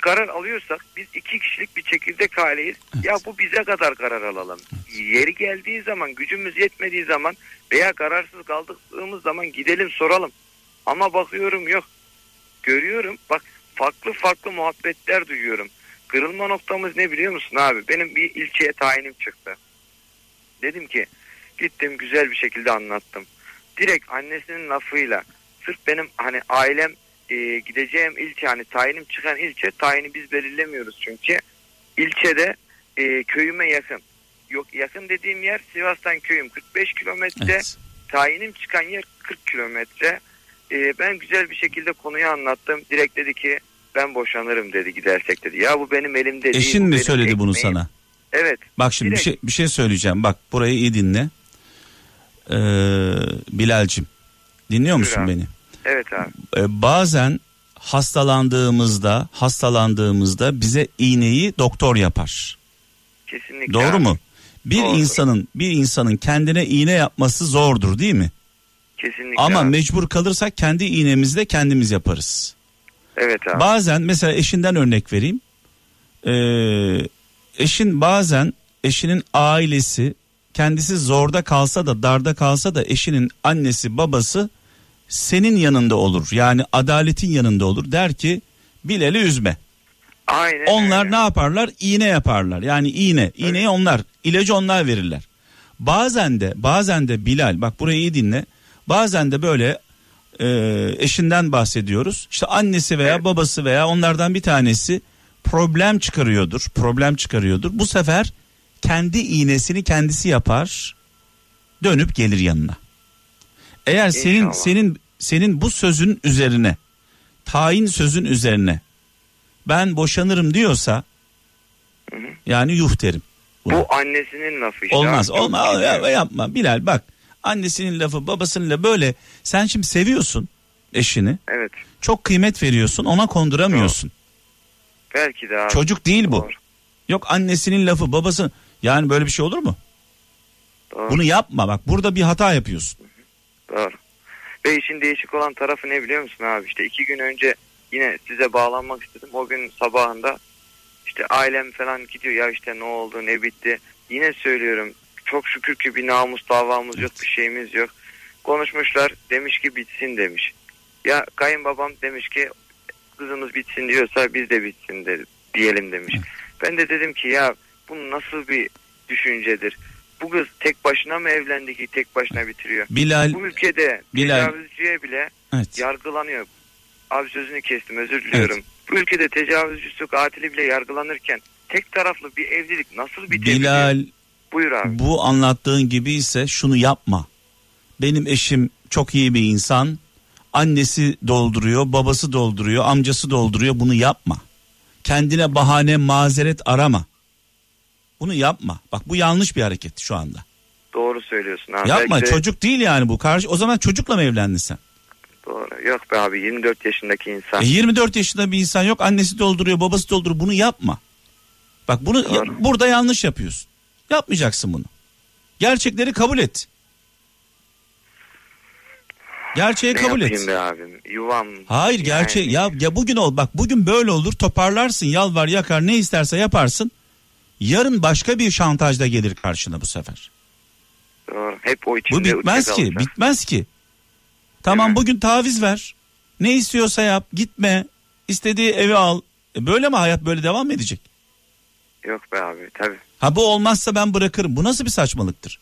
karar alıyorsak biz iki kişilik bir çekirdek aileyiz. Ya bu bize kadar karar alalım. Yeri geldiği zaman gücümüz yetmediği zaman veya kararsız kaldığımız zaman gidelim soralım. Ama bakıyorum yok. Görüyorum bak farklı farklı muhabbetler duyuyorum. Kırılma noktamız ne biliyor musun abi? Benim bir ilçeye tayinim çıktı. Dedim ki gittim güzel bir şekilde anlattım. Direkt annesinin lafıyla sırf benim hani ailem e, gideceğim ilçe hani tayinim çıkan ilçe tayini biz belirlemiyoruz çünkü ilçede e, köyüme yakın. Yok yakın dediğim yer Sivas'tan köyüm 45 kilometre Evet. tayinim çıkan yer 40 kilometre. E, ben güzel bir şekilde konuyu anlattım. Direkt dedi ki ben boşanırım dedi gidersek dedi. Ya bu benim elimde değil. Eşin mi söyledi bunu ekmeğim. sana? Evet. Bak şimdi bir Direkt. şey bir şey söyleyeceğim. Bak burayı iyi dinle. Ee, Bilal'cim dinliyor Buyur musun abi. beni? Evet abi. Ee, bazen hastalandığımızda hastalandığımızda bize iğneyi doktor yapar. Kesinlikle. Doğru abi. mu? Bir Doğrudur. insanın bir insanın kendine iğne yapması zordur değil mi? Kesinlikle. Ama abi. mecbur kalırsak kendi iğnemizi de kendimiz yaparız. Evet abi. Bazen mesela eşinden örnek vereyim. Ee, eşin bazen eşinin ailesi kendisi zorda kalsa da darda kalsa da eşinin annesi babası senin yanında olur. Yani adaletin yanında olur. Der ki Bilal'i üzme. Aynen Onlar öyle. ne yaparlar? İğne yaparlar. Yani iğne. İğneyi onlar. ilacı onlar verirler. Bazen de bazen de Bilal bak burayı iyi dinle. Bazen de böyle e, eşinden bahsediyoruz. İşte annesi veya Evet. babası veya onlardan bir tanesi problem çıkarıyordur. Problem çıkarıyordur. Bu sefer kendi iğnesini kendisi yapar. Dönüp gelir yanına. Eğer senin İnşallah. senin senin bu sözün üzerine tayin sözün üzerine ben boşanırım diyorsa Hı hı. yani yuh derim. buna. Bu annesinin lafı işte. Olmaz olmaz gidiyor. ya, yapma Bilal bak annesinin lafı babasının lafı böyle sen şimdi seviyorsun eşini Evet. çok kıymet veriyorsun ona konduramıyorsun. Belki de abi. Çocuk değil bu. Doğru. Yok annesinin lafı babası yani böyle bir şey olur mu? Doğru. Bunu yapma bak burada bir hata yapıyorsun. Doğru. Ve işin değişik olan tarafı ne biliyor musun abi? İşte iki gün önce yine size bağlanmak istedim. O gün sabahında işte ailem falan gidiyor ya işte ne oldu ne bitti. Yine söylüyorum çok şükür ki bir namus davamız yok bir şeyimiz yok. Konuşmuşlar demiş ki bitsin demiş. Ya kayınbabam demiş ki kızımız bitsin diyorsa biz de bitsin de, diyelim demiş. Ben de dedim ki ya bu nasıl bir düşüncedir? Bu kız tek başına mı evlendi ki tek başına bitiriyor? Bilal Bu ülkede Bilal- tecavüzcüye bile evet. yargılanıyor. Abi sözünü kestim özür diliyorum. Bu ülkede tecavüzcüsü katili bile yargılanırken tek taraflı bir evlilik nasıl bitebiliyor? Bilal Buyur abi. bu anlattığın gibi ise şunu yapma. Benim eşim çok iyi bir insan. Annesi dolduruyor, babası dolduruyor, amcası dolduruyor. Bunu yapma. Kendine bahane, mazeret arama. Bunu yapma. Bak bu yanlış bir hareket şu anda. Doğru söylüyorsun abi. Yapma. Belki de- Çocuk değil yani bu. Karşı o zaman çocukla mı evlendin sen? Doğru. Yok be abi 24 yaşındaki insan. E, 24 yaşında bir insan yok. Annesi dolduruyor, babası dolduruyor. Bunu yapma. Bak bunu Doğru. ya- burada yanlış yapıyorsun. Yapmayacaksın bunu. Gerçekleri kabul et. Gerçeği ne kabul yapayım et. be abim? Yuvam. Hayır yani- gerçek ya ya bugün ol bak bugün böyle olur toparlarsın yalvar yakar ne isterse yaparsın. Yarın başka bir şantajda gelir karşına bu sefer. Doğru. Hep o içinde Bu bitmez ki kalacak. bitmez ki. Tamam bugün taviz ver. Ne istiyorsa yap gitme. istediği evi al. E böyle mi hayat böyle devam mı edecek? Yok be abi tabi. Ha bu olmazsa ben bırakırım. Bu nasıl bir saçmalıktır?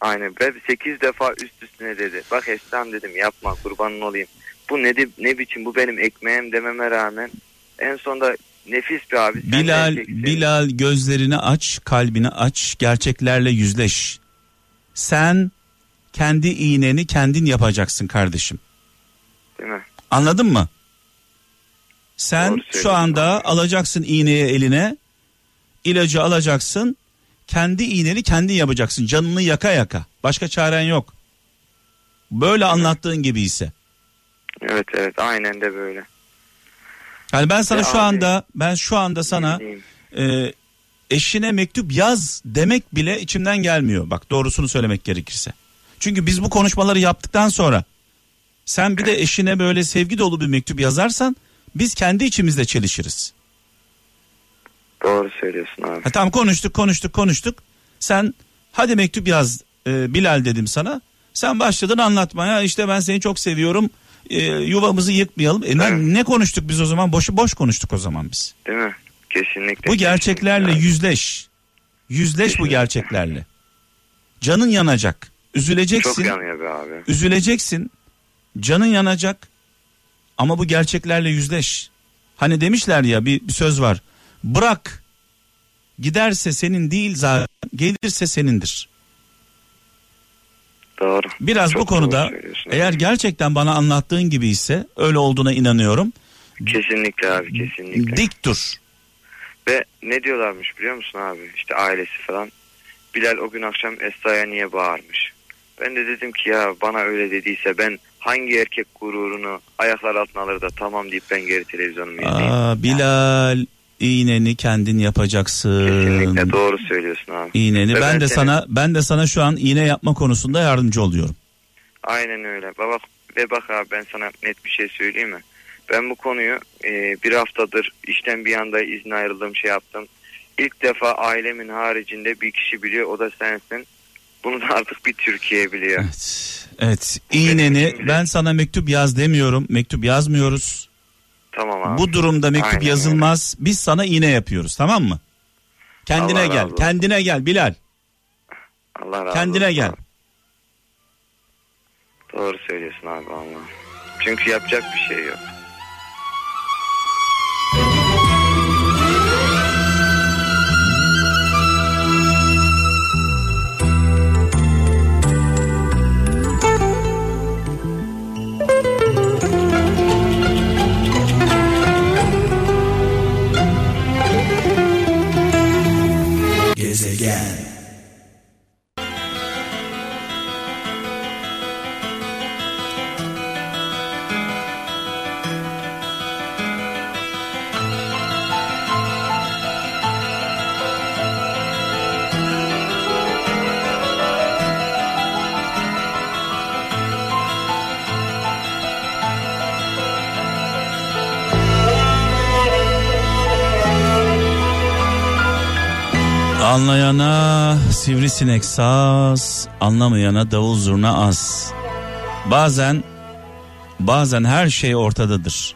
Aynen. Ben 8 defa üst üstüne dedi. Bak Esra'm dedim yapma kurbanın olayım. Bu ne, ne biçim bu benim ekmeğim dememe rağmen en sonunda Nefis bir abi. Sen Bilal. Bilal gözlerini aç, kalbini aç, gerçeklerle yüzleş. Sen kendi iğneni kendin yapacaksın kardeşim. Değil mi? Anladın mı? Sen şu anda abi. alacaksın iğneyi eline. ilacı alacaksın. Kendi iğneni kendin yapacaksın. Canını yaka yaka. Başka çaren yok. Böyle anlattığın gibi ise. Evet evet aynen de böyle. Yani ben sana Ya şu abi, anda ben şu anda sana e, eşine mektup yaz demek bile içimden gelmiyor. Bak doğrusunu söylemek gerekirse. Çünkü biz bu konuşmaları yaptıktan sonra sen bir de eşine böyle sevgi dolu bir mektup yazarsan biz kendi içimizde çelişiriz. Doğru söylüyorsun abi. Ha, tamam konuştuk konuştuk konuştuk. Sen hadi mektup yaz e, Bilal dedim sana. Sen başladın anlatmaya işte ben seni çok seviyorum. E, yuvamızı yıkmayalım. E, ne, Evet. ne konuştuk biz o zaman? Boşu boş konuştuk o zaman biz. Değil mi? Kesinlikle. Bu gerçeklerle kesinlikle. yüzleş. Yüzleş bu Kesinlikle. gerçeklerle. Canın yanacak. Üzüleceksin. Çok yanıyor be abi. Üzüleceksin. Canın yanacak. Ama bu gerçeklerle yüzleş. Hani demişler ya bir, bir söz var. Bırak. Giderse senin değil zaten gelirse senindir. Doğru. Biraz Çok bu konuda eğer gerçekten bana anlattığın gibi ise öyle olduğuna inanıyorum. Kesinlikle abi kesinlikle. Dik dur. Ve ne diyorlarmış biliyor musun abi? İşte ailesi falan. Bilal o gün akşam Esra'ya niye bağırmış? Ben de dedim ki ya bana öyle dediyse ben hangi erkek gururunu ayaklar altına alır da tamam deyip ben geri televizyonumu izleyeyim. Aa, Bilal iğneni kendin yapacaksın. Kesinlikle doğru söylüyorsun abi. İğneni Ve ben de seni- sana ben de sana şu an iğne yapma konusunda yardımcı oluyorum. Aynen öyle. Bak, ve bak abi ben sana net bir şey söyleyeyim mi? Ben bu konuyu e, bir haftadır işten bir anda izin ayrıldığım şey yaptım. İlk defa ailemin haricinde bir kişi biliyor o da sensin. Bunu da artık bir Türkiye biliyor. Evet. Evet. İğneni ben sana mektup yaz demiyorum. Mektup yazmıyoruz. Tamam abi. Bu durumda mektup Aynen yazılmaz. Biz sana iğne yapıyoruz tamam mı? Kendine Allah gel. Kendine gel Bilal. Allah razı Kendine olsun gel. Doğru söylüyorsun abi valla. Çünkü yapacak bir şey yok. Gezegen Anlayana sivrisinek saz, anlamayana davul zurna az. Bazen bazen her şey ortadadır.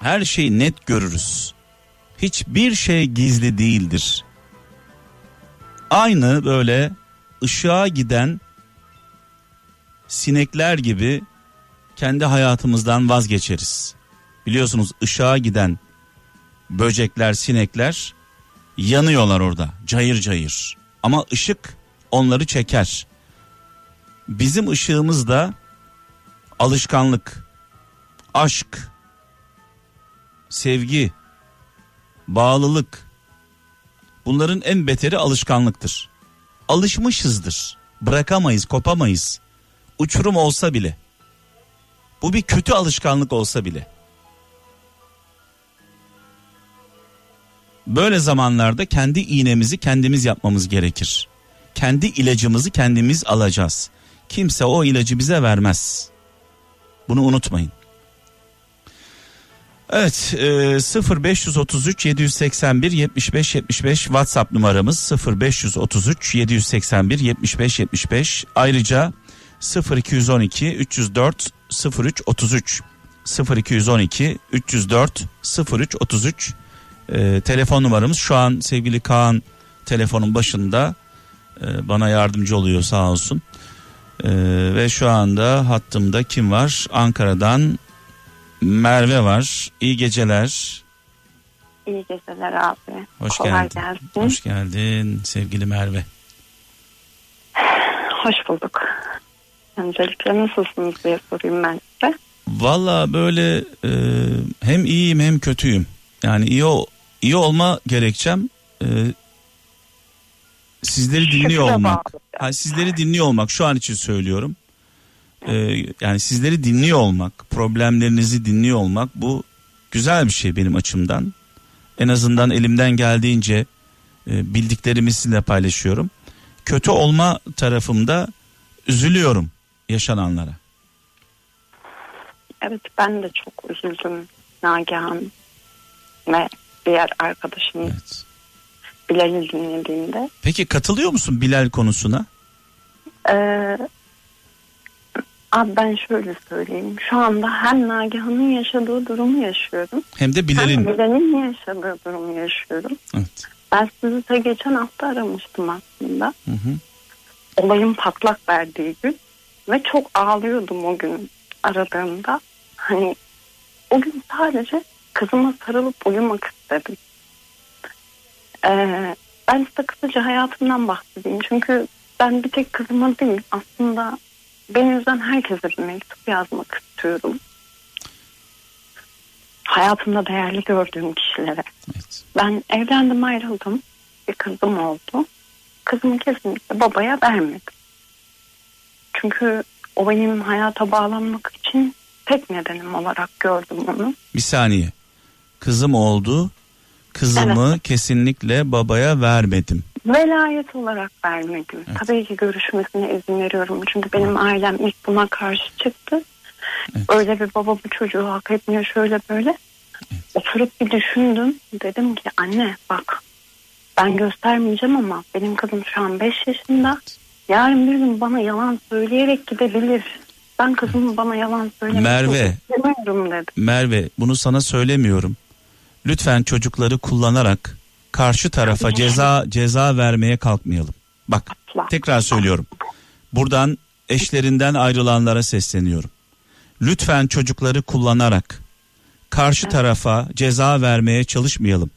Her şeyi net görürüz. Hiçbir şey gizli değildir. Aynı böyle ışığa giden sinekler gibi kendi hayatımızdan vazgeçeriz. Biliyorsunuz ışığa giden böcekler, sinekler yanıyorlar orada cayır cayır. Ama ışık onları çeker. Bizim ışığımız da alışkanlık, aşk, sevgi, bağlılık. Bunların en beteri alışkanlıktır. Alışmışızdır. Bırakamayız, kopamayız. Uçurum olsa bile. Bu bir kötü alışkanlık olsa bile. Böyle zamanlarda kendi iğnemizi kendimiz yapmamız gerekir. Kendi ilacımızı kendimiz alacağız. Kimse o ilacı bize vermez. Bunu unutmayın. Evet e, 0533 781 75 75 WhatsApp numaramız 0533 781 75 75 ayrıca 0212 304 03 33 0212 304 03 33 e, telefon numaramız şu an sevgili Kaan telefonun başında e, bana yardımcı oluyor sağ olsun. E, ve şu anda hattımda kim var? Ankara'dan Merve var. İyi geceler. İyi geceler abi. Hoş Kolay geldin. gelsin. Hoş geldin sevgili Merve. [SIGHS] Hoş bulduk. Öncelikle nasılsınız diye sorayım ben size. Valla böyle e, hem iyiyim hem kötüyüm. Yani iyi o iyi olma gerekçem e, sizleri dinliyor olmak. Ha, sizleri dinliyor olmak şu an için söylüyorum. E, yani sizleri dinliyor olmak, problemlerinizi dinliyor olmak bu güzel bir şey benim açımdan. En azından elimden geldiğince e, bildiklerimi sizinle paylaşıyorum. Kötü olma tarafımda üzülüyorum yaşananlara. Evet ben de çok üzüldüm Nagihan ve diğer arkadaşım Evet. Bilal'i dinlediğimde. Peki katılıyor musun Bilal konusuna? Ee, abi ben şöyle söyleyeyim. Şu anda hem Nagihan'ın yaşadığı durumu yaşıyorum. Hem de Hem Bilal'in. Bilal'in yaşadığı durumu yaşıyorum. Evet. Ben sizi de geçen hafta aramıştım aslında. Hı hı. Olayın patlak verdiği gün. Ve çok ağlıyordum o gün aradığımda. Hani o gün sadece kızıma sarılıp uyumak istedim. Ee, ben size kısaca hayatımdan bahsedeyim. Çünkü ben bir tek kızıma değil aslında beni üzen herkese bir mektup yazmak istiyorum. Hayatımda değerli gördüğüm kişilere. Evet. Ben evlendim ayrıldım. Bir kızım oldu. Kızımı kesinlikle babaya vermedim. Çünkü o benim hayata bağlanmak için tek nedenim olarak gördüm onu. Bir saniye. Kızım oldu. Kızımı kesinlikle babaya vermedim. Velayet olarak vermedim. Evet. Tabii ki görüşmesine izin veriyorum. Çünkü benim ailem ilk buna karşı çıktı. Evet. Öyle bir baba bu çocuğu hak etmiyor şöyle böyle. Oturup bir düşündüm. Dedim ki anne bak ben göstermeyeceğim ama benim kızım şu an 5 yaşında. Yarın bir gün bana yalan söyleyerek gidebilir. Ben kızımın bana yalan söylemek Merve. istemiyorum dedim. Merve bunu sana söylemiyorum. Lütfen çocukları kullanarak karşı tarafa ceza ceza vermeye kalkmayalım. Bak tekrar söylüyorum. Buradan eşlerinden ayrılanlara sesleniyorum. Lütfen çocukları kullanarak karşı tarafa ceza vermeye çalışmayalım.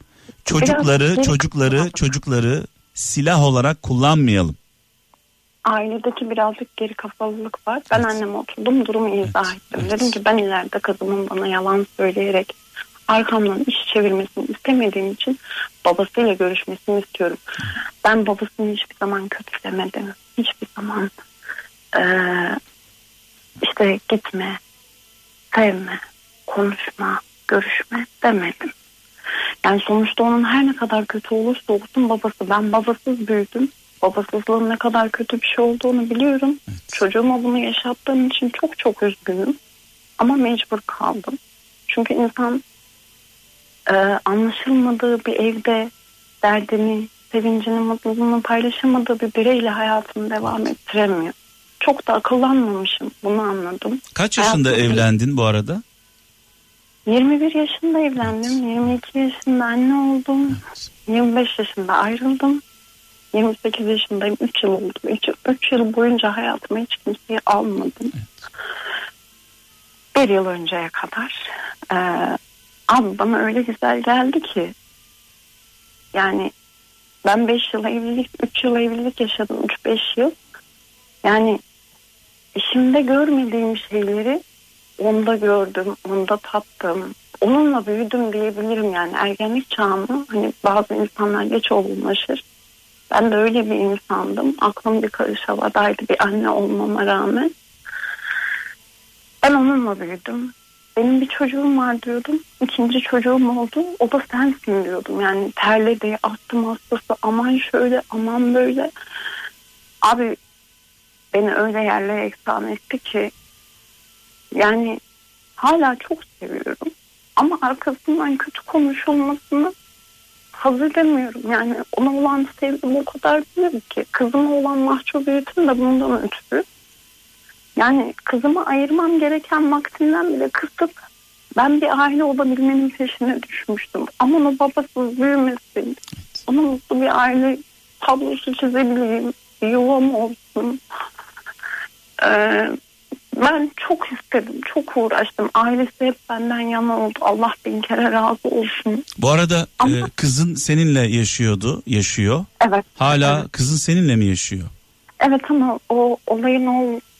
Çocukları çocukları çocukları silah olarak kullanmayalım. Ailedeki birazcık geri kafalılık var. Ben Evet. anneme oturdum durumu izah Evet, ettim. evet. Dedim ki ben ileride kızımın bana yalan söyleyerek arkamdan iş çevirmesini istemediğim için babasıyla görüşmesini istiyorum. Ben babasını hiçbir zaman kötülemedim. Hiçbir zaman eee, işte gitme, sevme, konuşma, görüşme demedim. Yani sonuçta onun her ne kadar kötü olursa olsun babası. Ben babasız büyüdüm. Babasızlığın ne kadar kötü bir şey olduğunu biliyorum. Çocuğuma bunu yaşattığım için çok çok üzgünüm. Ama mecbur kaldım. Çünkü insan e, anlaşılmadığı bir evde derdini, sevincini, mutluluğunu paylaşamadığı bir bireyle hayatını devam ettiremiyor. Çok da akıllanmamışım. Bunu anladım. Kaç yaşında Hayatım- evlendin bu arada? 21 yaşında evlendim. 22 yaşında anne oldum. 25 yaşında ayrıldım. 28 yaşındayım. 3 yıl oldu. 3, yıl boyunca hayatıma hiç kimseyi almadım. Bir yıl önceye kadar. Abi bana öyle güzel geldi ki. Yani ben 5 yıl evlilik, 3 yıl evlilik yaşadım. 3-5 yıl. Yani işimde görmediğim şeyleri onda gördüm, onda tattım. Onunla büyüdüm diyebilirim yani ergenlik çağımı hani bazı insanlar geç olgunlaşır. Ben de öyle bir insandım. Aklım bir karış havadaydı bir anne olmama rağmen. Ben onunla büyüdüm. Benim bir çocuğum var diyordum. İkinci çocuğum oldu. O da sensin diyordum. Yani terledi, astım hastası aman şöyle aman böyle. Abi beni öyle yerlere eksan etti ki yani hala çok seviyorum. Ama arkasından kötü konuşulmasını hazır edemiyorum. Yani ona olan sevgim o kadar büyük ki. Kızıma olan mahcubiyetim de bundan ötürü. Yani kızımı ayırmam gereken vaktinden bile kısıp ben bir aile olabilmenin peşine düşmüştüm. Ama o babasız büyümesin. Ona mutlu bir aile tablosu çizebileyim. Yuvam olsun. Ee, ben çok istedim, çok uğraştım. Ailesi hep benden yana oldu. Allah bin kere razı olsun. Bu arada Ama- e, kızın seninle yaşıyordu, yaşıyor. Evet. Hala Evet, kızın seninle mi yaşıyor? evet ama o olayın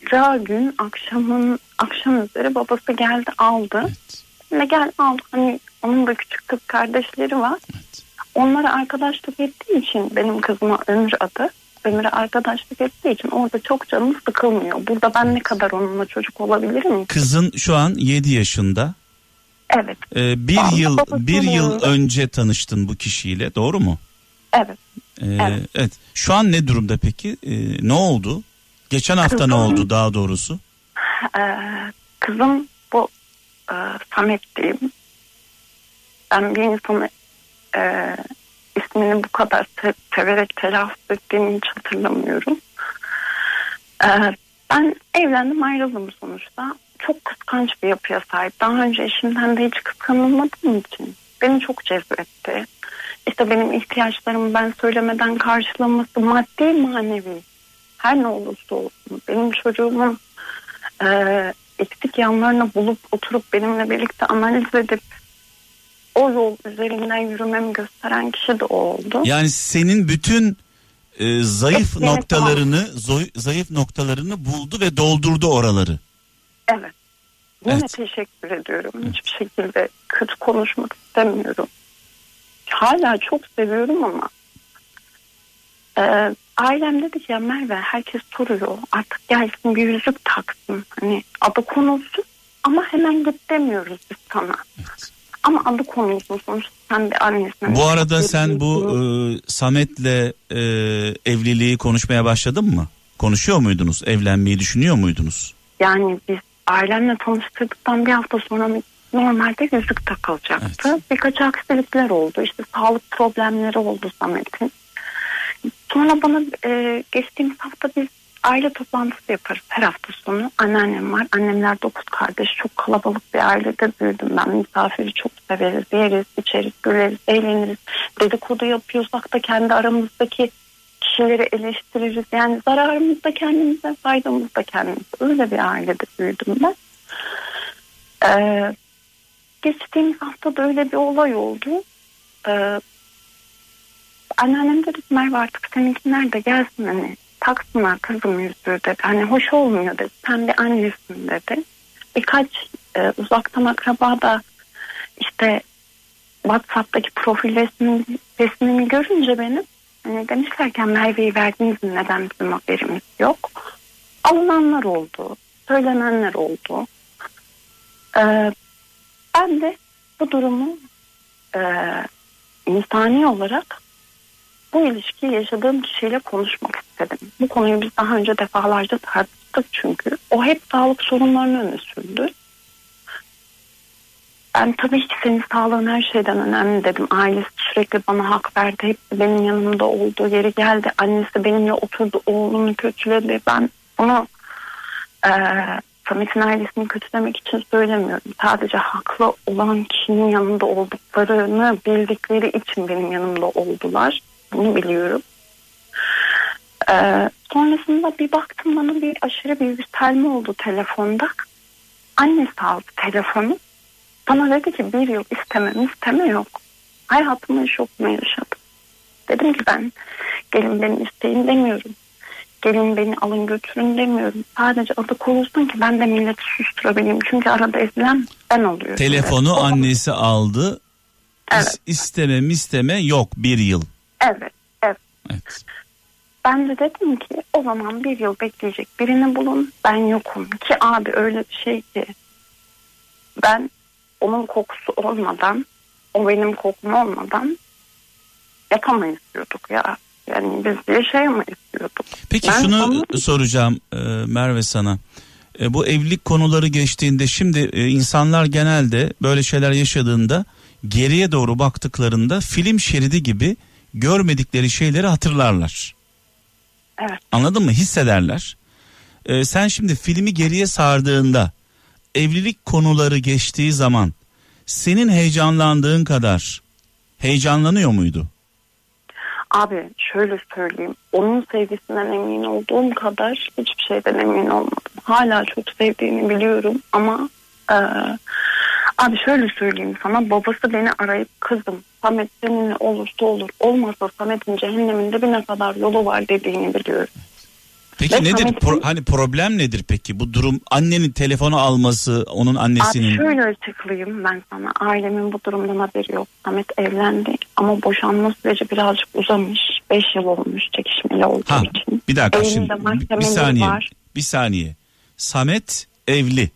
olacağı gün akşamın akşam üzeri babası geldi aldı. Evet. Ve gel al hani onun da küçük kız kardeşleri var. Evet. Onlara arkadaşlık ettiği için benim kızıma Ömür adı. Ömür'e arkadaşlık ettiği için orada çok canım sıkılmıyor. Burada ben ne kadar onunla çocuk olabilirim? Kızın şu an 7 yaşında. Evet, E, bir Aa, yıl bir yıl yanında. önce tanıştın bu kişiyle, doğru mu? evet. E, Evet. evet. Şu an ne durumda peki? E, ne oldu? Geçen hafta ne Kızım- oldu daha doğrusu? Ee, kızım bu e, Samet diyeyim. Ben bir insanı e, ismini bu kadar se- severek telaffuz ettiğimi hiç hatırlamıyorum. Ee, ben evlendim ayrıldım sonuçta. Çok kıskanç bir yapıya sahip. Daha önce eşimden de hiç kıskanılmadığım için beni çok cezbetti. İşte benim ihtiyaçlarımı ben söylemeden karşılaması maddi manevi her ne olursa olsun benim çocuğumun e, eksik yanlarını bulup oturup benimle birlikte analiz edip o yol üzerinden yürümemi gösteren kişi de o oldu. Yani senin bütün e, zayıf Hepsini noktalarını zoy- zayıf noktalarını buldu ve doldurdu oraları. Evet. Yine Evet. teşekkür ediyorum. Hiçbir şekilde kötü konuşmak istemiyorum. Hala çok seviyorum ama e, ailem dedi ki ya Merve herkes soruyor artık gelsin bir yüzük taksın. Hani adı konulsun ama hemen git demiyoruz biz sana. Evet. Ama adı konulsun sonuçta sen bir annesin. Bu arada sen bu e, Samet'le e, evliliği konuşmaya başladın mı? Konuşuyor muydunuz? Evlenmeyi düşünüyor muydunuz? Yani biz ailemle tanıştırdıktan bir hafta sonra normalde yüzük takılacaktı. Evet. Birkaç aksilikler oldu. İşte sağlık problemleri oldu Samet'in. Sonra bana e, geçtiğimiz hafta biz aile toplantısı yaparız her hafta sonu. Anneannem var. Annemler dokuz kardeş. Çok kalabalık bir ailede büyüdüm ben. Misafiri çok severiz. Yeriz, içeriz, güleriz, eğleniriz. Dedikodu yapıyorsak da kendi aramızdaki kişileri eleştiririz. Yani zararımız da kendimize, faydamız da kendimize. Öyle bir ailede büyüdüm ben. Ee, geçtiğimiz hafta da öyle bir olay oldu. Ee, anneannem dedi Merve artık seninkiler de gelsin hani taksınlar kızım yüzüğü dedi. Hani hoş olmuyor dedi. Sen bir annesin dedi. Birkaç e, uzaktan akraba da işte WhatsApp'taki profil resmini görünce benim hani demişlerken Merve'yi verdiniz mi neden bizim haberimiz yok. Alınanlar oldu. Söylenenler oldu. Ee, ben de bu durumu e, insani olarak bu ilişkiyi yaşadığım kişiyle konuşmak istedim. Bu konuyu biz daha önce defalarca tartıştık çünkü. O hep sağlık sorunlarını öne sürdü. Ben tabii ki senin sağlığın her şeyden önemli dedim. Ailesi sürekli bana hak verdi. Hepsi benim yanımda oldu. Yeri geldi. Annesi benimle oturdu. Oğlunu kötüledi. Ben bunu e, Samet'in ailesini kötülemek için söylemiyorum. Sadece haklı olan kişinin yanında olduklarını bildikleri için benim yanımda oldular. Bunu biliyorum. Ee, sonrasında bir baktım bana bir aşırı bir yükselme oldu telefonda. Annesi aldı telefonu. Bana dedi ki bir yıl istemem isteme yok. Hayatımın şokunu yaşadım. Dedim ki ben gelin beni isteyin demiyorum. Gelin beni alın götürün demiyorum. Sadece adı konulsun ki ben de milleti susturabileyim. Çünkü arada ezilen ben oluyorum. Telefonu Evet. annesi aldı. Evet. isteme misteme yok bir yıl. Evet, evet. Evet. Ben de dedim ki o zaman bir yıl bekleyecek birini bulun ben yokum ki abi öyle bir şey ki ben onun kokusu olmadan o benim kokum olmadan yapamayız diyorduk ya yani biz yaşayamayız diyorduk. Peki Ben şunu onu- soracağım e, Merve sana. E, bu evlilik konuları geçtiğinde şimdi e, insanlar genelde böyle şeyler yaşadığında geriye doğru baktıklarında film şeridi gibi görmedikleri şeyleri hatırlarlar. Evet. Anladın mı? Hissederler. E, sen şimdi filmi geriye sardığında evlilik konuları geçtiği zaman senin heyecanlandığın kadar heyecanlanıyor muydu? Abi şöyle söyleyeyim. Onun sevgisinden emin olduğum kadar hiçbir şeyden emin olmadım. Hala çok sevdiğini biliyorum ama e, abi şöyle söyleyeyim sana. Babası beni arayıp kızım Samet seninle olursa olur. Olmazsa Samet'in cehenneminde bir ne kadar yolu var dediğini biliyorum. Peki Ve nedir? Pro- hani problem nedir peki? Bu durum annenin telefonu alması, onun annesinin Abi şöyle açıklayayım ben sana. Ailemin bu durumdan haberi yok. Samet evlendi ama boşanma süreci birazcık uzamış. 5 yıl olmuş çekişmeli olduğu Ha, için. bir dakika Elinde şimdi bir- saniye. var. Bir saniye. Samet evli.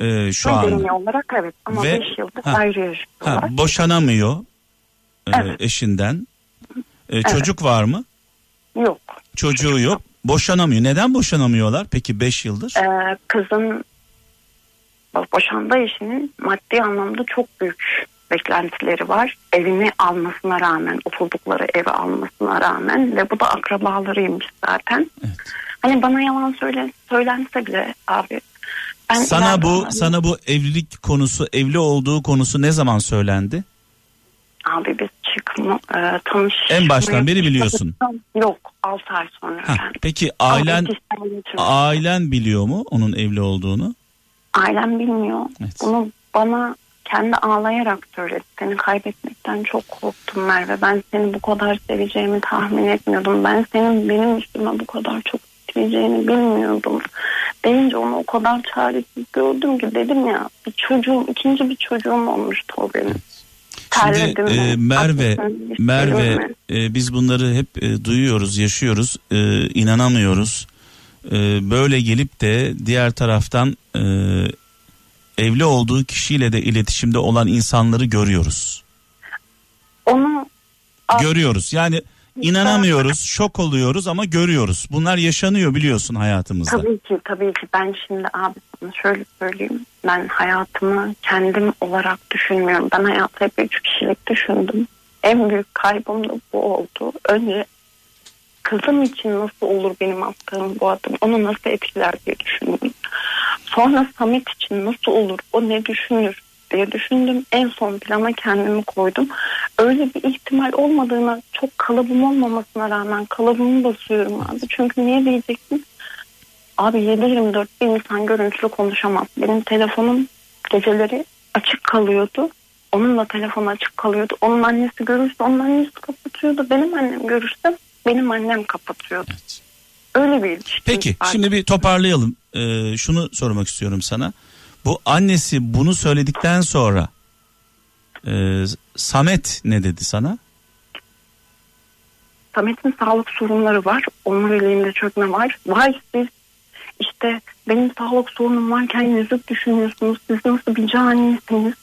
Ee, şu Medeni an olarak evet ama Ve- 5 yıldır Ha, ayrı ha, yaşıyorlar. boşanamıyor e, Evet. eşinden. E, çocuk var mı? Yok. Çocuğu yok. Boşanamıyor. Neden boşanamıyorlar? Peki 5 yıldır? Ee, kızın boşanma işinin maddi anlamda çok büyük beklentileri var. Evini almasına rağmen, oturdukları evi almasına rağmen ve bu da akrabalarıymış zaten. Evet. Hani bana yalan söyle, söylense bile abi. Ben Sana bu onların- sana bu evlilik konusu, evli olduğu konusu ne zaman söylendi? Abi biz çıkma, e, tanış. En baştan beri biliyorsun. Yok 6 ay sonra. Ha, peki ailen ailen biliyor mu onun evli olduğunu? Ailem bilmiyor. Evet. Bunu bana kendi ağlayarak söyledi. Seni kaybetmekten çok korktum Merve. Ben seni bu kadar seveceğimi tahmin etmiyordum. Ben senin benim üstüme bu kadar çok seveceğini bilmiyordum. Deyince onu o kadar çaresiz gördüm ki dedim ya bir çocuğum ikinci bir çocuğum olmuştu o benim. Şimdi e. Merve Merve e, biz bunları hep e, duyuyoruz, yaşıyoruz, e, inanamıyoruz. E, böyle gelip de diğer taraftan e, evli olduğu kişiyle de iletişimde olan insanları görüyoruz. Onu Görüyoruz. Yani inanamıyoruz, şok oluyoruz ama görüyoruz. Bunlar yaşanıyor biliyorsun hayatımızda. Tabii ki tabii ki ben şimdi abi sana şöyle söyleyeyim. Ben hayatımı kendim olarak düşünmüyorum. Ben hayatı hep üç kişilik düşündüm. En büyük kaybım da bu oldu. Önce kızım için nasıl olur benim attığım bu adım? Onu nasıl etkiler diye düşündüm. Sonra Samet için nasıl olur? O ne düşünür diye düşündüm. En son plana kendimi koydum. Öyle bir ihtimal olmadığına çok kalıbım olmamasına rağmen kalıbımı basıyorum abi. Çünkü niye diyeceksin? Abi 7-24 bir insan görüntülü konuşamaz. Benim telefonum geceleri açık kalıyordu. Onun da telefonu açık kalıyordu. Onun annesi görürse onun annesi kapatıyordu. Benim annem görürse benim annem kapatıyordu. Evet. Öyle bir ilişki. Peki şimdi bir toparlayalım. Ee, şunu sormak istiyorum sana. Bu annesi bunu söyledikten sonra e, Samet ne dedi sana? Samet'in sağlık sorunları var. Omuriliğinde çökme var. Vay siz işte benim sağlık sorunum varken yüzük düşünüyorsunuz. Siz nasıl bir canisiniz?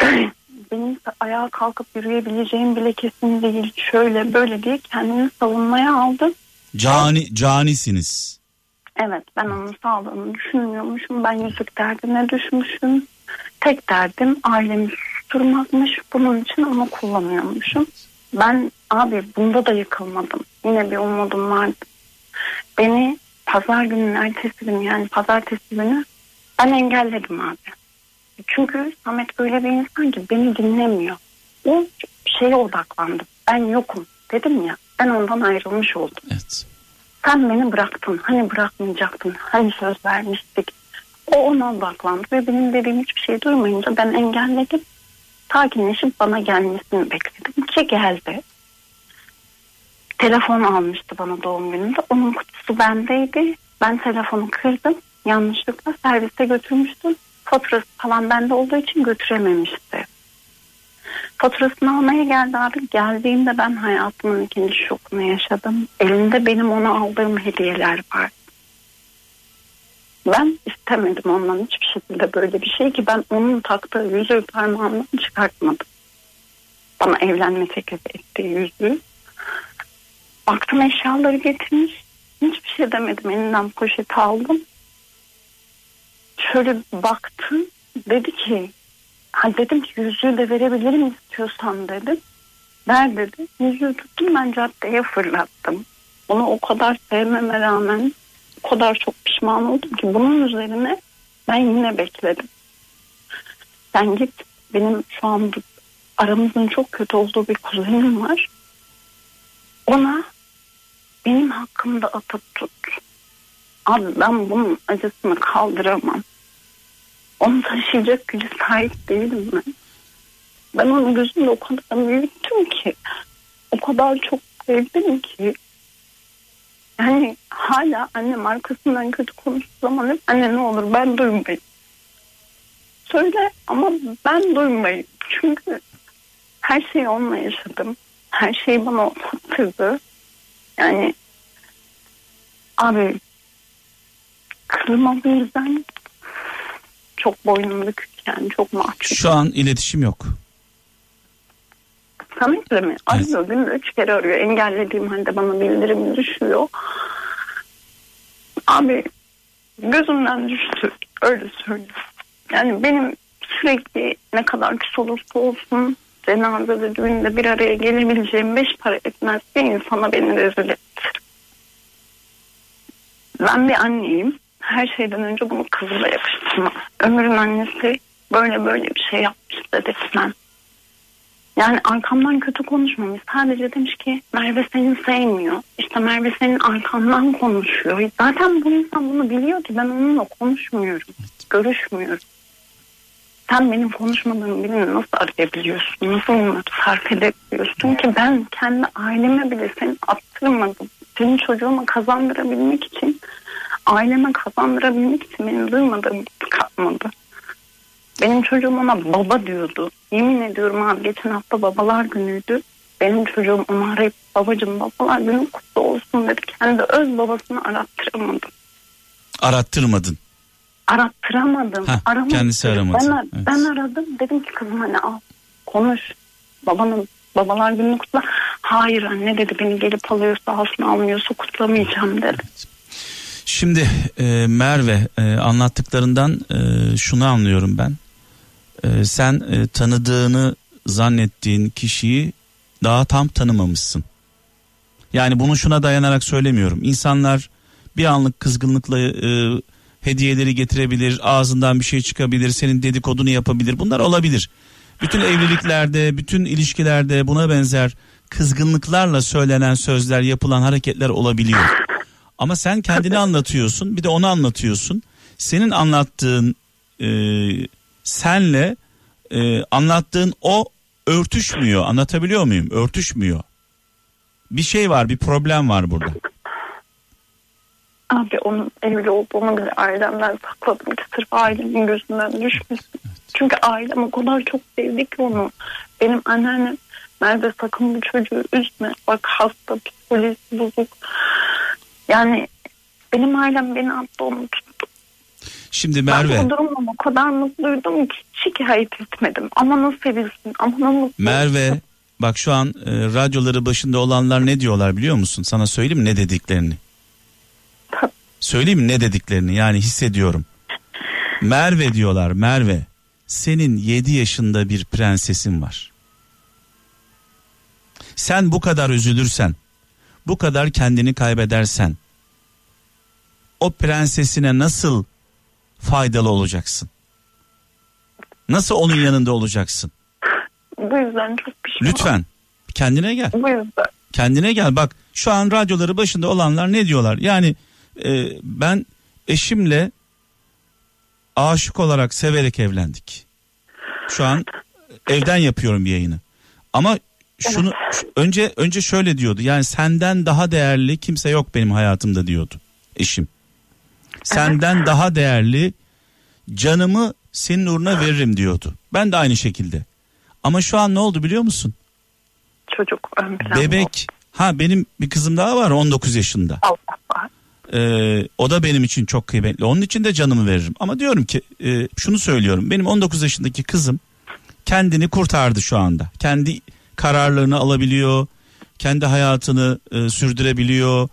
[CLEARS THROAT] benim ayağa kalkıp yürüyebileceğim bile kesin değil. Şöyle böyle diye kendini savunmaya aldı. Cani canisiniz. Evet ben onun sağlığını düşünmüyormuşum. Ben yüzük derdine düşmüşüm. Tek derdim ailemi susturmakmış. Bunun için onu kullanıyormuşum. Ben abi bunda da yıkılmadım. Yine bir umudum vardı. Beni pazar günün ertesi günü yani pazartesi günü ben engelledim abi. Çünkü Samet öyle bir insan ki beni dinlemiyor. O şeye odaklandı. Ben yokum dedim ya. Ben ondan ayrılmış oldum. Evet. Sen beni bıraktın. Hani bırakmayacaktın. Hani söz vermiştik. O ona odaklandı ve benim dediğim hiçbir şey duymayınca ben engelledim. Sakinleşip bana gelmesini bekledim. Ki geldi. Telefon almıştı bana doğum gününde. Onun kutusu bendeydi. Ben telefonu kırdım. Yanlışlıkla servise götürmüştüm. Faturası falan bende olduğu için götürememişti. Faturasını almaya geldi abi. Geldiğinde ben hayatımın ikinci şokunu yaşadım. Elinde benim ona aldığım hediyeler var. Ben istemedim ondan hiçbir şekilde böyle bir şey ki ben onun taktığı yüzüğü parmağımdan çıkartmadım. Bana evlenme teklif ettiği yüzüğü. Baktım eşyaları getirmiş. Hiçbir şey demedim. Elinden poşeti aldım. Şöyle baktım. Dedi ki ha dedim ki yüzüğü de verebilirim istiyorsan dedim. Ver dedi. Yüzüğü tuttum ben caddeye fırlattım. Onu o kadar sevmeme rağmen o kadar çok pişman oldum ki bunun üzerine ben yine bekledim. Sen git benim şu an aramızın çok kötü olduğu bir kuzenim var. ona benim hakkımda atıp tut. Abi ben bunun acısını kaldıramam. Onu taşıyacak gücü sahip değilim ben. Ben onun gözünde o kadar büyüttüm ki. O kadar çok sevdim ki. Yani hala annem arkasından kötü konuştuğu zaman hep anne ne olur ben duymayayım. Söyle ama ben duymayayım. Çünkü her şeyi onunla yaşadım. Her şeyi bana o. Yani abi kırılma bu yüzden çok boynum bükük yani çok mahcup. Şu an iletişim yok. Samet'le mi? Arıyor günde üç kere arıyor. Engellediğim halde bana bildirim düşüyor. Abi gözümden düştü. Öyle söyleyeyim. Yani benim sürekli ne kadar küs olursa olsun cenazede düğünde bir araya gelebileceğim beş para etmez bir insana beni rezil etti. Ben bir anneyim. Her şeyden önce bunu kızıma yakıştırmam. Ömür'ün annesi böyle böyle bir şey yapmış dedirtmem. Yani arkamdan kötü konuşmamış. Sadece demiş ki Merve seni sevmiyor. İşte Merve senin arkandan konuşuyor. Zaten bu insan bunu biliyor ki ben onunla konuşmuyorum. Görüşmüyorum. Sen benim konuşmadığımı birini nasıl arayabiliyorsun? Nasıl onları fark edebiliyorsun ki ben kendi aileme bile seni attırmadım. Senin çocuğuma kazandırabilmek için aileme kazandırabilmek için benim duymadığım kalmadı. Benim çocuğum ona baba diyordu. Yemin ediyorum abi geçen hafta babalar günüydü. Benim çocuğum onu arayıp babacığım babalar günü kutlu olsun dedi. Kendi öz babasını arattıramadım. Arattırmadın. Arattıramadım. Heh, Aramadım. kendisi aramadı. Ben, Evet. ben aradım. Dedim ki kızım hani al konuş. Babanın babalar gününü kutla. Hayır anne dedi beni gelip alıyorsa alsın almıyorsa kutlamayacağım dedi. Şimdi e, Merve e, anlattıklarından e, şunu anlıyorum ben. E, sen e, tanıdığını zannettiğin kişiyi daha tam tanımamışsın. Yani bunu şuna dayanarak söylemiyorum. İnsanlar bir anlık kızgınlıkla e, hediyeleri getirebilir, ağzından bir şey çıkabilir, senin dedikodunu yapabilir. Bunlar olabilir. Bütün evliliklerde, bütün ilişkilerde buna benzer kızgınlıklarla söylenen sözler, yapılan hareketler olabiliyor. Ama sen kendini [LAUGHS] anlatıyorsun, bir de onu anlatıyorsun. Senin anlattığın e, senle e, anlattığın o örtüşmüyor. Anlatabiliyor muyum? Örtüşmüyor. Bir şey var, bir problem var burada. Abi onun evli olduğunu bile ailemden sakladım ki sırf ailemin gözünden düşmesin. Çünkü ailem o kadar çok sevdi ki onu. Benim anneannem Merve sakın bu çocuğu üzme. Bak hasta psikolojisi bozuk. Yani benim ailem beni attı onu tuttu. Şimdi Ben Merve, o durumdan o kadar mutluydum ki şikayet etmedim. Ama nasıl sevilsin ama nasıl Merve bak şu an e, radyoları başında olanlar ne diyorlar biliyor musun? Sana söyleyeyim ne dediklerini. Söyleyeyim ne dediklerini yani hissediyorum. Merve diyorlar Merve senin 7 yaşında bir prensesin var. Sen bu kadar üzülürsen, bu kadar kendini kaybedersen o prensesine nasıl faydalı olacaksın? Nasıl onun yanında olacaksın? Bu yüzden çok pişmanım. Lütfen kendine gel. Bu yüzden. Kendine gel bak şu an radyoları başında olanlar ne diyorlar? Yani e, ben eşimle aşık olarak severek evlendik. Şu an evden yapıyorum bir yayını. Ama şunu şu- önce önce şöyle diyordu. Yani senden daha değerli kimse yok benim hayatımda diyordu eşim. Senden daha değerli canımı senin uğruna veririm diyordu. Ben de aynı şekilde. Ama şu an ne oldu biliyor musun? Çocuk ön planda. Bebek ha benim bir kızım daha var 19 yaşında. Allah. Ee, o da benim için çok kıymetli. Onun için de canımı veririm. Ama diyorum ki e, şunu söylüyorum. Benim 19 yaşındaki kızım kendini kurtardı şu anda. Kendi kararlarını alabiliyor. Kendi hayatını e, sürdürebiliyor.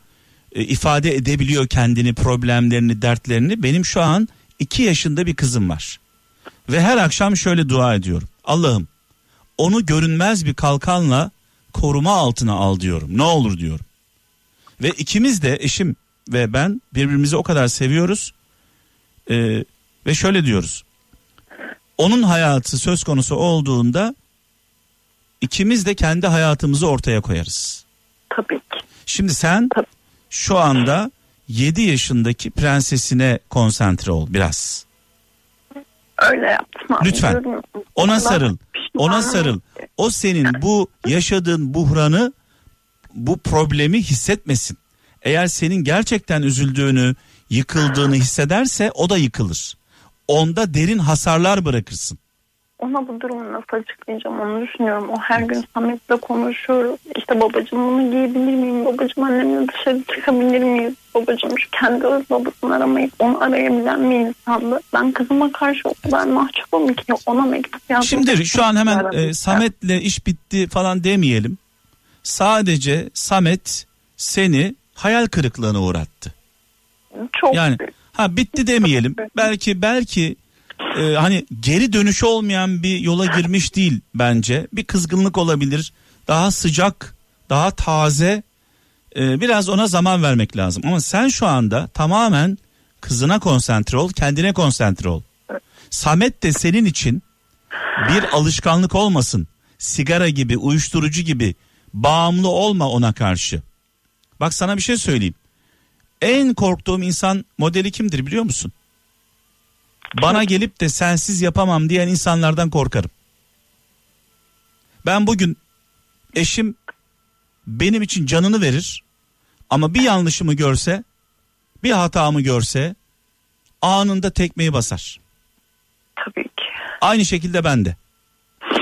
e, ifade edebiliyor kendini, problemlerini, dertlerini. Benim şu an 2 yaşında bir kızım var. Ve her akşam şöyle dua ediyorum. Allah'ım onu görünmez bir kalkanla koruma altına al diyorum. Ne olur diyorum. Ve ikimiz de eşim ve ben birbirimizi o kadar seviyoruz. Ee, ve şöyle diyoruz. Onun hayatı söz konusu olduğunda ikimiz de kendi hayatımızı ortaya koyarız. Tabii ki. Şimdi sen Tabii. şu anda 7 yaşındaki prensesine konsantre ol biraz. Öyle yaptım abi. Lütfen. Ona sarıl. Ona sarıl. O senin bu yaşadığın buhranı, bu problemi hissetmesin. Eğer senin gerçekten üzüldüğünü, yıkıldığını hissederse o da yıkılır. Onda derin hasarlar bırakırsın. Ona bu durumu nasıl açıklayacağım onu düşünüyorum. O her gün Samet'le konuşuyoruz. İşte babacığım bunu giyebilir miyim? Babacığım annemle dışarı çıkabilir miyiz? Babacığım şu kendi öz babasını aramayıp onu arayabilen bir insandı. Ben kızıma karşı o kadar mahcubum ki ona mektup yazdım. Şimdi şu an hemen e, Samet'le iş bitti falan demeyelim. Sadece Samet seni hayal kırıklığına uğrattı. Çok Yani ha bitti demeyelim. Belki belki e, hani geri dönüşü olmayan bir yola girmiş değil bence. Bir kızgınlık olabilir. Daha sıcak, daha taze. E, biraz ona zaman vermek lazım. Ama sen şu anda tamamen kızına konsantre ol, kendine konsantre ol. Samet de senin için bir alışkanlık olmasın. Sigara gibi, uyuşturucu gibi bağımlı olma ona karşı. Bak sana bir şey söyleyeyim. En korktuğum insan modeli kimdir biliyor musun? Bana gelip de sensiz yapamam diyen insanlardan korkarım. Ben bugün eşim benim için canını verir ama bir yanlışımı görse, bir hatamı görse anında tekmeyi basar. Tabii ki. Aynı şekilde ben de.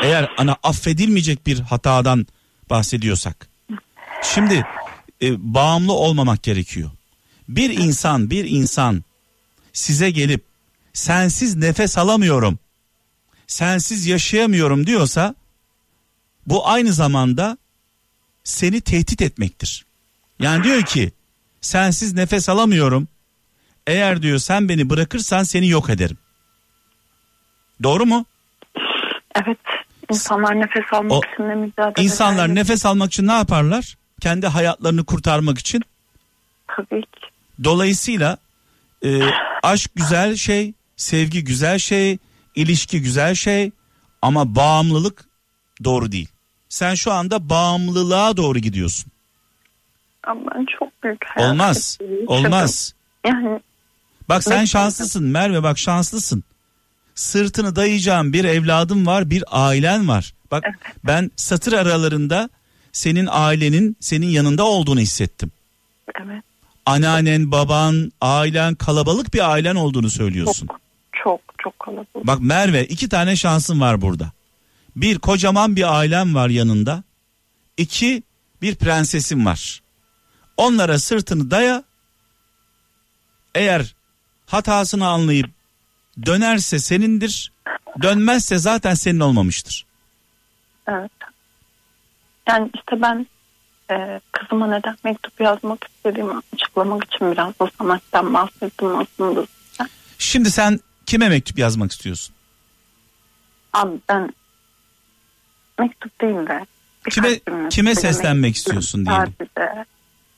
Eğer ana affedilmeyecek bir hatadan bahsediyorsak. Şimdi e, bağımlı olmamak gerekiyor. Bir insan, bir insan size gelip sensiz nefes alamıyorum. Sensiz yaşayamıyorum diyorsa bu aynı zamanda seni tehdit etmektir. Yani diyor ki sensiz nefes alamıyorum. Eğer diyor sen beni bırakırsan seni yok ederim. Doğru mu? Evet. İnsanlar nefes almak O- için de mücadele İnsanlar eder. nefes almak için ne yaparlar? Kendi hayatlarını kurtarmak için. Tabii ki. Dolayısıyla e, aşk güzel şey, sevgi güzel şey, ilişki güzel şey ama bağımlılık doğru değil. Sen şu anda bağımlılığa doğru gidiyorsun. Ama ben çok büyük Olmaz. Olmaz. Yani Bak sen şanslısın Merve bak şanslısın. Sırtını dayayacağın bir evladın var, bir ailen var. Bak ben satır aralarında senin ailenin senin yanında olduğunu hissettim. evet. Anneannen, baban, ailen kalabalık bir ailen olduğunu söylüyorsun. Çok çok kalabalık. Bak Merve iki tane şansın var burada. Bir kocaman bir ailen var yanında. İki bir prensesin var. Onlara sırtını daya. Eğer hatasını anlayıp dönerse senindir. Dönmezse zaten senin olmamıştır. Evet. Yani işte ben e, kızıma neden mektup yazmak istediğimi açıklamak için biraz da sanattan bahsettim aslında. Şimdi sen kime mektup yazmak istiyorsun? Abi ben mektup değil de Kime- kime seslenmek istiyorsun diyelim. sadece.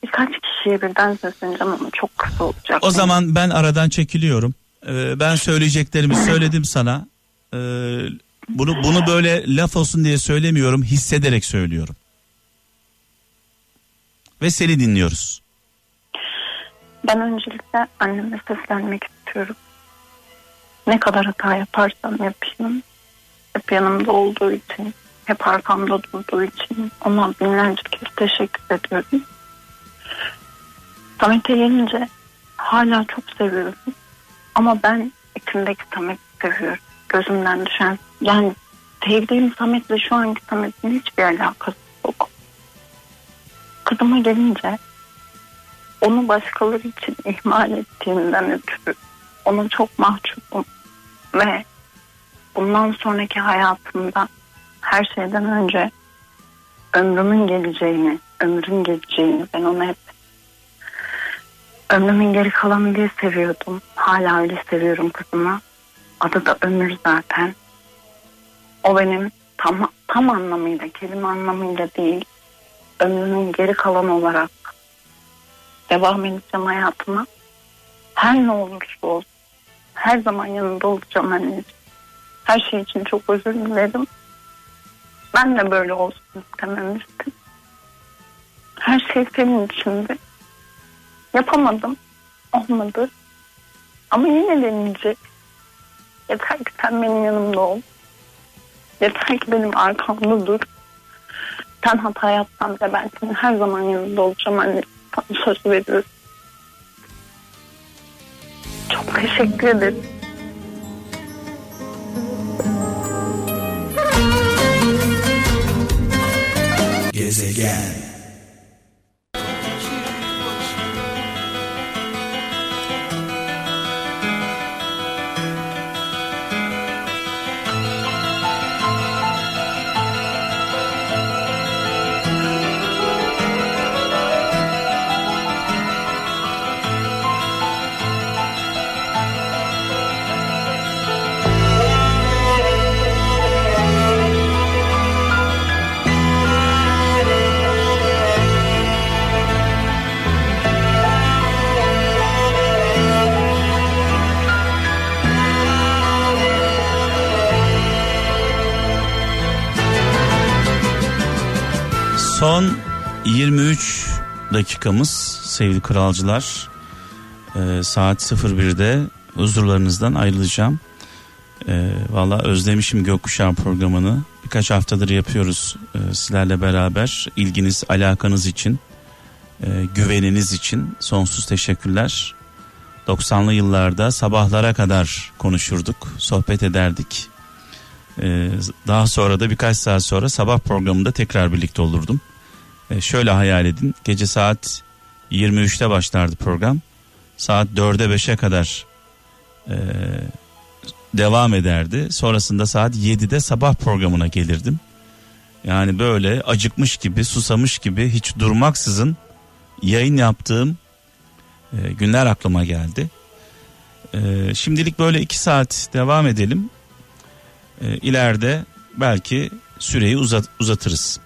Birkaç kişiye birden sesleneceğim ama çok kısa olacak. O zaman ben aradan çekiliyorum. Ee, ben söyleyeceklerimi [LAUGHS] söyledim sana. Ee, bunu bunu böyle laf olsun diye söylemiyorum, hissederek söylüyorum. Ve seni dinliyoruz. Ben öncelikle anneme seslenmek istiyorum. Ne kadar hata yaparsam yapayım. Hep yanımda olduğu için, hep arkamda durduğu için ona binlerce kez teşekkür ediyorum. Samet'e gelince hala çok seviyorum. Ama ben içimdeki Samet'i seviyorum. Gözümden düşen yani sevdiğim Samet'le şu anki Samet'in hiçbir alakası yok. Kızıma gelince onu başkaları için ihmal ettiğimden ötürü ona çok mahcubum ve bundan sonraki hayatımda her şeyden önce ömrümün geleceğini, ömrün geleceğini ben onu hep ömrümün geri kalanı diye seviyordum. Hala öyle seviyorum kızımı. Adı da Ömür zaten. O benim tam, tam anlamıyla, kelime anlamıyla değil, ömrümün geri kalanı olarak devam edeceğim hayatıma. Her ne olursa olsun. Her zaman yanında olacağım anneciğim. Her şey için çok özür dilerim. Ben de böyle olsun istememiştim. Her şey senin içinde. Yapamadım. Olmadı. Ama yine deneyecek. Yeter ki sen benim yanımda ol. Yeter ki benim arkamda dur. Sen hata yapsan bile ben senin her zaman yanında olacağım anne. Sana söz veriyorum. Çok teşekkür ederim. Gezegen Son 23 dakikamız sevgili kralcılar. Ee, saat 01'de huzurlarınızdan ayrılacağım. Ee, Valla özlemişim Gökkuşağı programını. Birkaç haftadır yapıyoruz e, sizlerle beraber. İlginiz, alakanız için, e, güveniniz için sonsuz teşekkürler. 90'lı yıllarda sabahlara kadar konuşurduk, sohbet ederdik. Ee, daha sonra da birkaç saat sonra sabah programında tekrar birlikte olurdum. Ee, şöyle hayal edin gece saat 23'te başlardı program. Saat 4'e 5'e kadar e, devam ederdi. Sonrasında saat 7'de sabah programına gelirdim. Yani böyle acıkmış gibi susamış gibi hiç durmaksızın yayın yaptığım e, günler aklıma geldi. E, şimdilik böyle 2 saat devam edelim e, ileride belki süreyi uzat, uzatırız.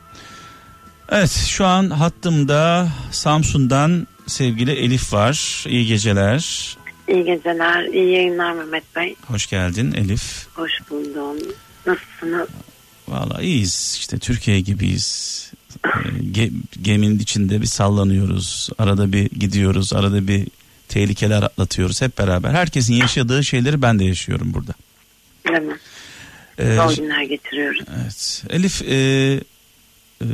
Evet şu an hattımda Samsun'dan sevgili Elif var. İyi geceler. İyi geceler, iyi yayınlar Mehmet Bey. Hoş geldin Elif. Hoş buldum. Nasılsınız? Vallahi iyiyiz işte Türkiye gibiyiz. Ee, ge- geminin içinde bir sallanıyoruz. Arada bir gidiyoruz. Arada bir tehlikeler atlatıyoruz hep beraber. Herkesin yaşadığı şeyleri ben de yaşıyorum burada. Ee, Zor günler getiriyoruz. evet. Elif e, e,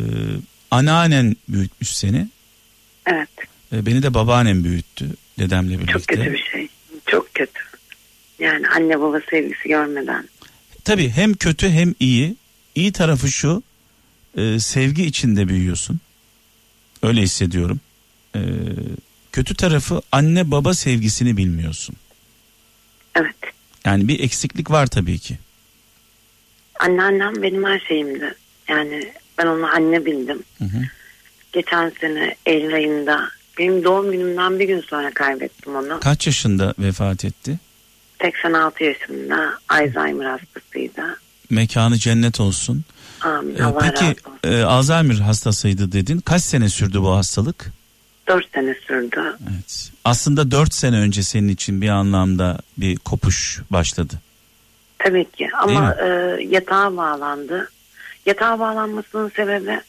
anneannen büyütmüş seni. Evet. E, beni de babaannem büyüttü dedemle birlikte. Çok kötü bir şey. Çok kötü. Yani anne baba sevgisi görmeden. Tabii hem kötü hem iyi. İyi tarafı şu e, sevgi içinde büyüyorsun. Öyle hissediyorum. E, kötü tarafı anne baba sevgisini bilmiyorsun. Evet. Yani bir eksiklik var tabii ki. Anneannem benim her şeyimdi. Yani ben onu anne bildim. Hı hı. Geçen sene Eylül ayında benim doğum günümden bir gün sonra kaybettim onu. Kaç yaşında vefat etti? 86 yaşında Alzheimer hastasıydı. Mekanı cennet olsun. Amin. E, Allah peki razı olsun. e, Alzheimer hastasıydı dedin. Kaç sene sürdü bu hastalık? 4 sene sürdü. Evet. Aslında 4 sene önce senin için bir anlamda bir kopuş başladı. Tabii ki ama e, yatağa bağlandı. Yatağa bağlanmasının sebebi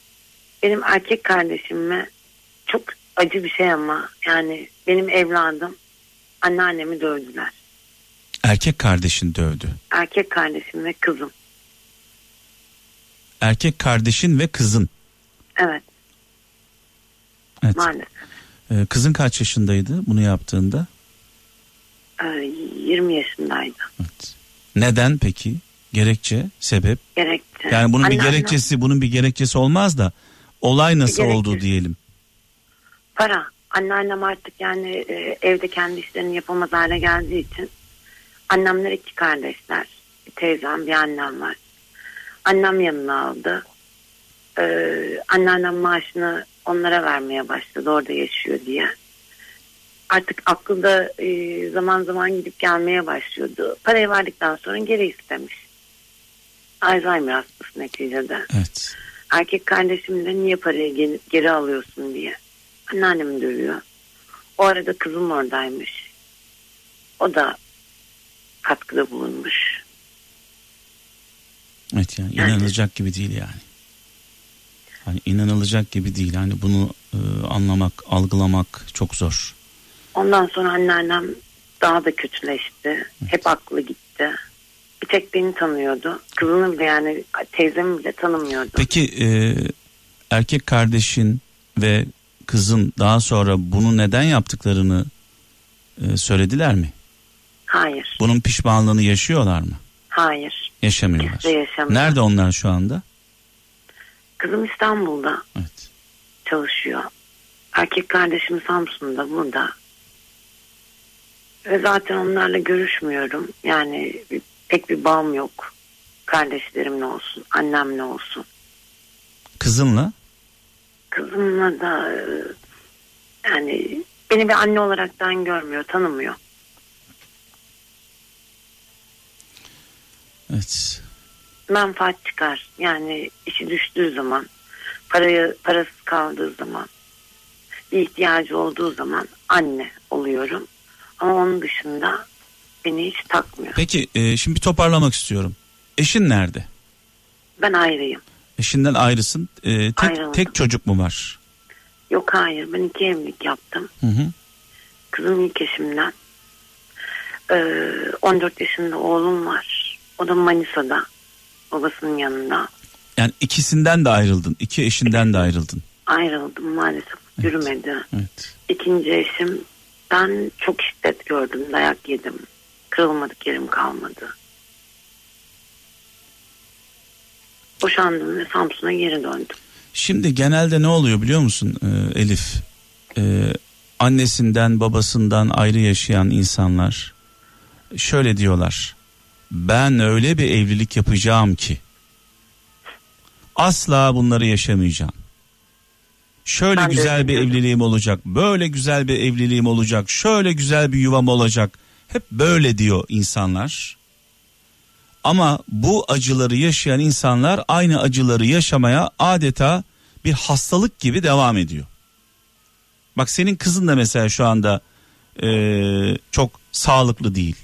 benim erkek kardeşimle çok acı bir şey ama yani benim evladım anneannemi dövdüler. Erkek kardeşin dövdü. Erkek kardeşim ve kızım. Erkek kardeşin ve kızın. Evet Evet. maalesef. Ee, kızın kaç yaşındaydı bunu yaptığında? E, 20 yaşındaydı. Evet. Neden peki? Gerekçe, sebep? Gerekçe. Yani bunun bir Anneannem- gerekçesi, bunun bir gerekçesi olmaz da olay nasıl oldu diyelim. Para. Anneannem artık yani e, evde kendi işlerini yapamaz hale geldiği için annemler iki kardeşler. Bir teyzem bir annem var. Annem yanına aldı. Ee, anneannem maaşını onlara vermeye başladı orada yaşıyor diye. Artık aklı da e, zaman zaman gidip gelmeye başlıyordu. Parayı verdikten sonra geri istemiş. Alzheimer hastası neticede. Evet. Erkek kardeşim de niye parayı geri, geri alıyorsun diye. Anneannemi dövüyor. O arada kızım oradaymış. O da katkıda bulunmuş. Evet yani inanılacak gibi değil yani. Hani inanılacak gibi değil. Hani bunu e, anlamak, algılamak çok zor. Ondan sonra anneannem daha da kötüleşti. Hep aklı gitti. Bir tek beni tanıyordu. Kızını bile yani teyzemi bile tanımıyordu. Peki e, erkek kardeşin ve kızın daha sonra bunu neden yaptıklarını e, söylediler mi? Hayır. Bunun pişmanlığını yaşıyorlar mı? Hayır. Yaşamıyorlar. Yaşamıyor. Nerede onlar şu anda? Kızım İstanbul'da Evet. çalışıyor. Erkek kardeşim Samsun'da burada. Ve zaten onlarla görüşmüyorum. Yani pek bir bağım yok. Kardeşlerimle olsun, annemle olsun. Kızınla? Kızımla da yani beni bir anne olaraktan görmüyor, tanımıyor. Evet. Menfaat çıkar. Yani işi düştüğü zaman, parayı parasız kaldığı zaman, bir ihtiyacı olduğu zaman anne oluyorum. Ama onun dışında beni hiç takmıyor. Peki e, şimdi bir toparlamak istiyorum. Eşin nerede? Ben ayrıyım. Eşinden ayrısın. E, tek, Ayrıldım. tek çocuk mu var? Yok hayır ben iki evlilik yaptım. Hı hı. Kızım ilk eşimden. Ee, 14 yaşında oğlum var. O da Manisa'da. Babasının yanında. Yani ikisinden de ayrıldın. iki eşinden de ayrıldın. Ayrıldım maalesef. Yürümedi. Evet. İkinci eşim ben çok şiddet gördüm. Dayak yedim. Kırılmadık yerim kalmadı. Boşandım ve Samsun'a geri döndüm. Şimdi genelde ne oluyor biliyor musun e, Elif? E, annesinden babasından ayrı yaşayan insanlar şöyle diyorlar. Ben öyle bir evlilik yapacağım ki asla bunları yaşamayacağım. Şöyle Ben güzel bir evliliğim olacak, böyle güzel bir evliliğim olacak, şöyle güzel bir yuvam olacak. Hep böyle diyor insanlar. Ama bu acıları yaşayan insanlar aynı acıları yaşamaya adeta bir hastalık gibi devam ediyor. Bak senin kızın da mesela şu anda eee, çok sağlıklı değil.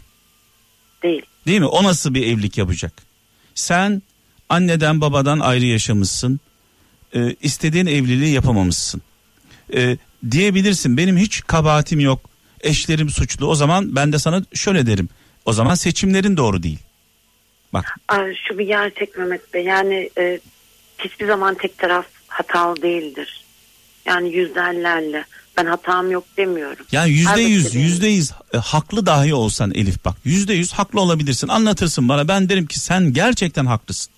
Değil. Değil mi? O nasıl bir evlilik yapacak? Sen anneden babadan ayrı yaşamışsın. Ee, istediğin evliliği yapamamışsın. Ee, diyebilirsin benim hiç kabahatim yok. Eşlerim suçlu. O zaman ben de sana şöyle derim. O zaman seçimlerin doğru değil. Bak şu bir gerçek Mehmet Bey. Yani e, hiçbir zaman tek taraf hatalı değildir. Yani yüzlerlerle. Ben hatam yok demiyorum. yani yüzde yüz yüzde yüz e, haklı dahi olsan Elif bak yüzde yüz haklı olabilirsin anlatırsın bana ben derim ki sen gerçekten haklısın.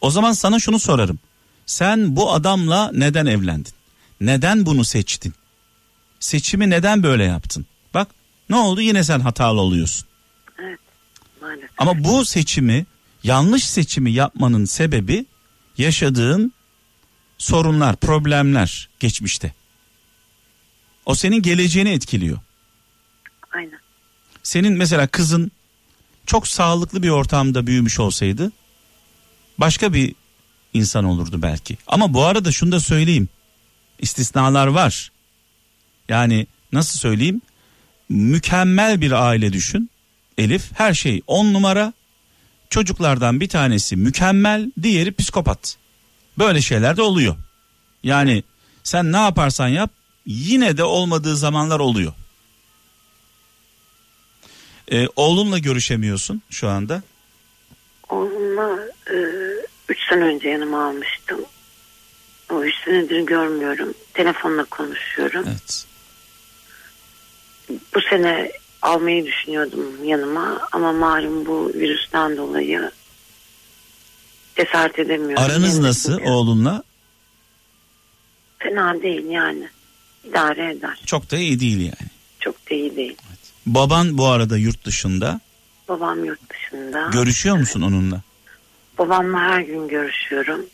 O zaman sana şunu sorarım. Sen bu adamla neden evlendin? Neden bunu seçtin? Seçimi neden böyle yaptın? Bak ne oldu yine sen hatalı oluyorsun. Evet. Maalesef. Ama bu seçimi yanlış seçimi yapmanın sebebi yaşadığın sorunlar, problemler geçmişte. O senin geleceğini etkiliyor. Aynen. Senin mesela kızın çok sağlıklı bir ortamda büyümüş olsaydı başka bir insan olurdu belki. Ama bu arada şunu da söyleyeyim. İstisnalar var. Yani nasıl söyleyeyim? Mükemmel bir aile düşün. Elif her şey on numara. Çocuklardan bir tanesi mükemmel, diğeri psikopat. Böyle şeyler de oluyor. Yani sen ne yaparsan yap yine de olmadığı zamanlar oluyor. Ee, oğlunla görüşemiyorsun şu anda. Onunla 3 sene önce yanıma almıştım. O 3 senedir görmüyorum. Telefonla konuşuyorum. Evet. Bu sene almayı düşünüyordum yanıma ama malum bu virüsten dolayı cesaret edemiyorum. Aranız Yanına nasıl gidiyorum. oğlunla? Fena değil yani. İdare eder. Çok da iyi değil yani. Çok da iyi değil. Baban bu arada yurt dışında. Babam yurt dışında. Görüşüyor musun onunla? Babamla her gün görüşüyorum.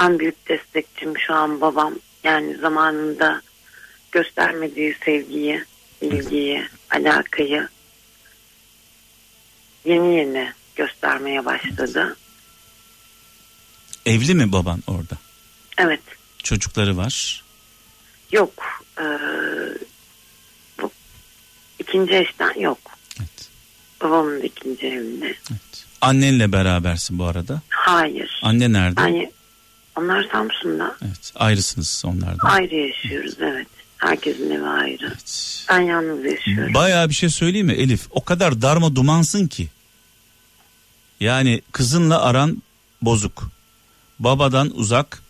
En büyük destekçim şu an babam. Yani zamanında göstermediği sevgiyi, ilgiyi, alakayı yeni yeni göstermeye başladı. Evli mi baban orada? Evet. Çocukları var. Yok. Ee, bu ikinci eşten yok. Evet. Babamın ikinci evinde. Annenle berabersin bu arada. Hayır. Anne nerede? Yani Onlar Samsun'da. Evet ayrısınız onlardan. Ayrı yaşıyoruz evet. Herkesin evi ayrı. Ben yalnız yaşıyorum. Bayağı bir şey söyleyeyim mi Elif? O kadar darma dumansın ki. Yani kızınla aran bozuk. Babadan uzak.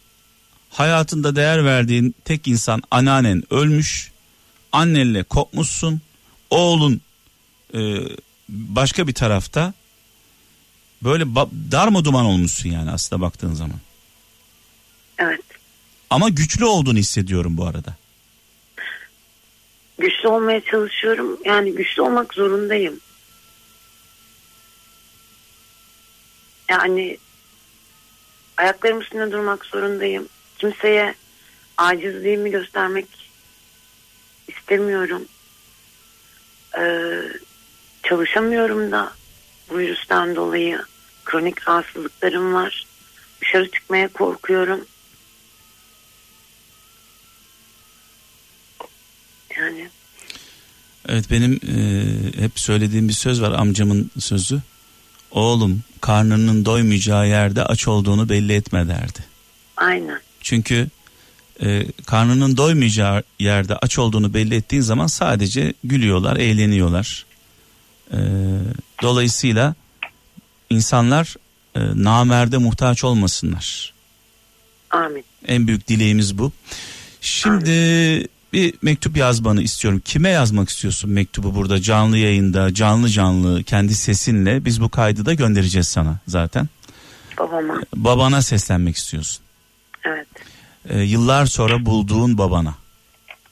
Hayatında değer verdiğin tek insan anneannen ölmüş. Annenle kopmuşsun. Oğlun e, başka bir tarafta. Böyle ba- darma duman olmuşsun yani aslında baktığın zaman. Evet. Ama güçlü olduğunu hissediyorum bu arada. Güçlü olmaya çalışıyorum. Yani güçlü olmak zorundayım. Yani ayaklarım üstünde durmak zorundayım. Kimseye acizliğimi göstermek istemiyorum. Ee, çalışamıyorum da bu virüsten dolayı kronik rahatsızlıklarım var. Dışarı çıkmaya korkuyorum. Yani Evet benim e, hep söylediğim bir söz var amcamın sözü. Oğlum karnının doymayacağı yerde aç olduğunu belli etme derdi. aynen. Çünkü e, karnının doymayacağı yerde aç olduğunu belli ettiğin zaman sadece gülüyorlar, eğleniyorlar. E, dolayısıyla insanlar e, namerde muhtaç olmasınlar. Amin. En büyük dileğimiz bu. Şimdi bir mektup yazmanı istiyorum. Kime yazmak istiyorsun mektubu burada canlı yayında canlı canlı kendi sesinle biz bu kaydı da göndereceğiz sana zaten. Babama. Babana seslenmek istiyorsun. Evet. Ee, yıllar sonra bulduğun babana.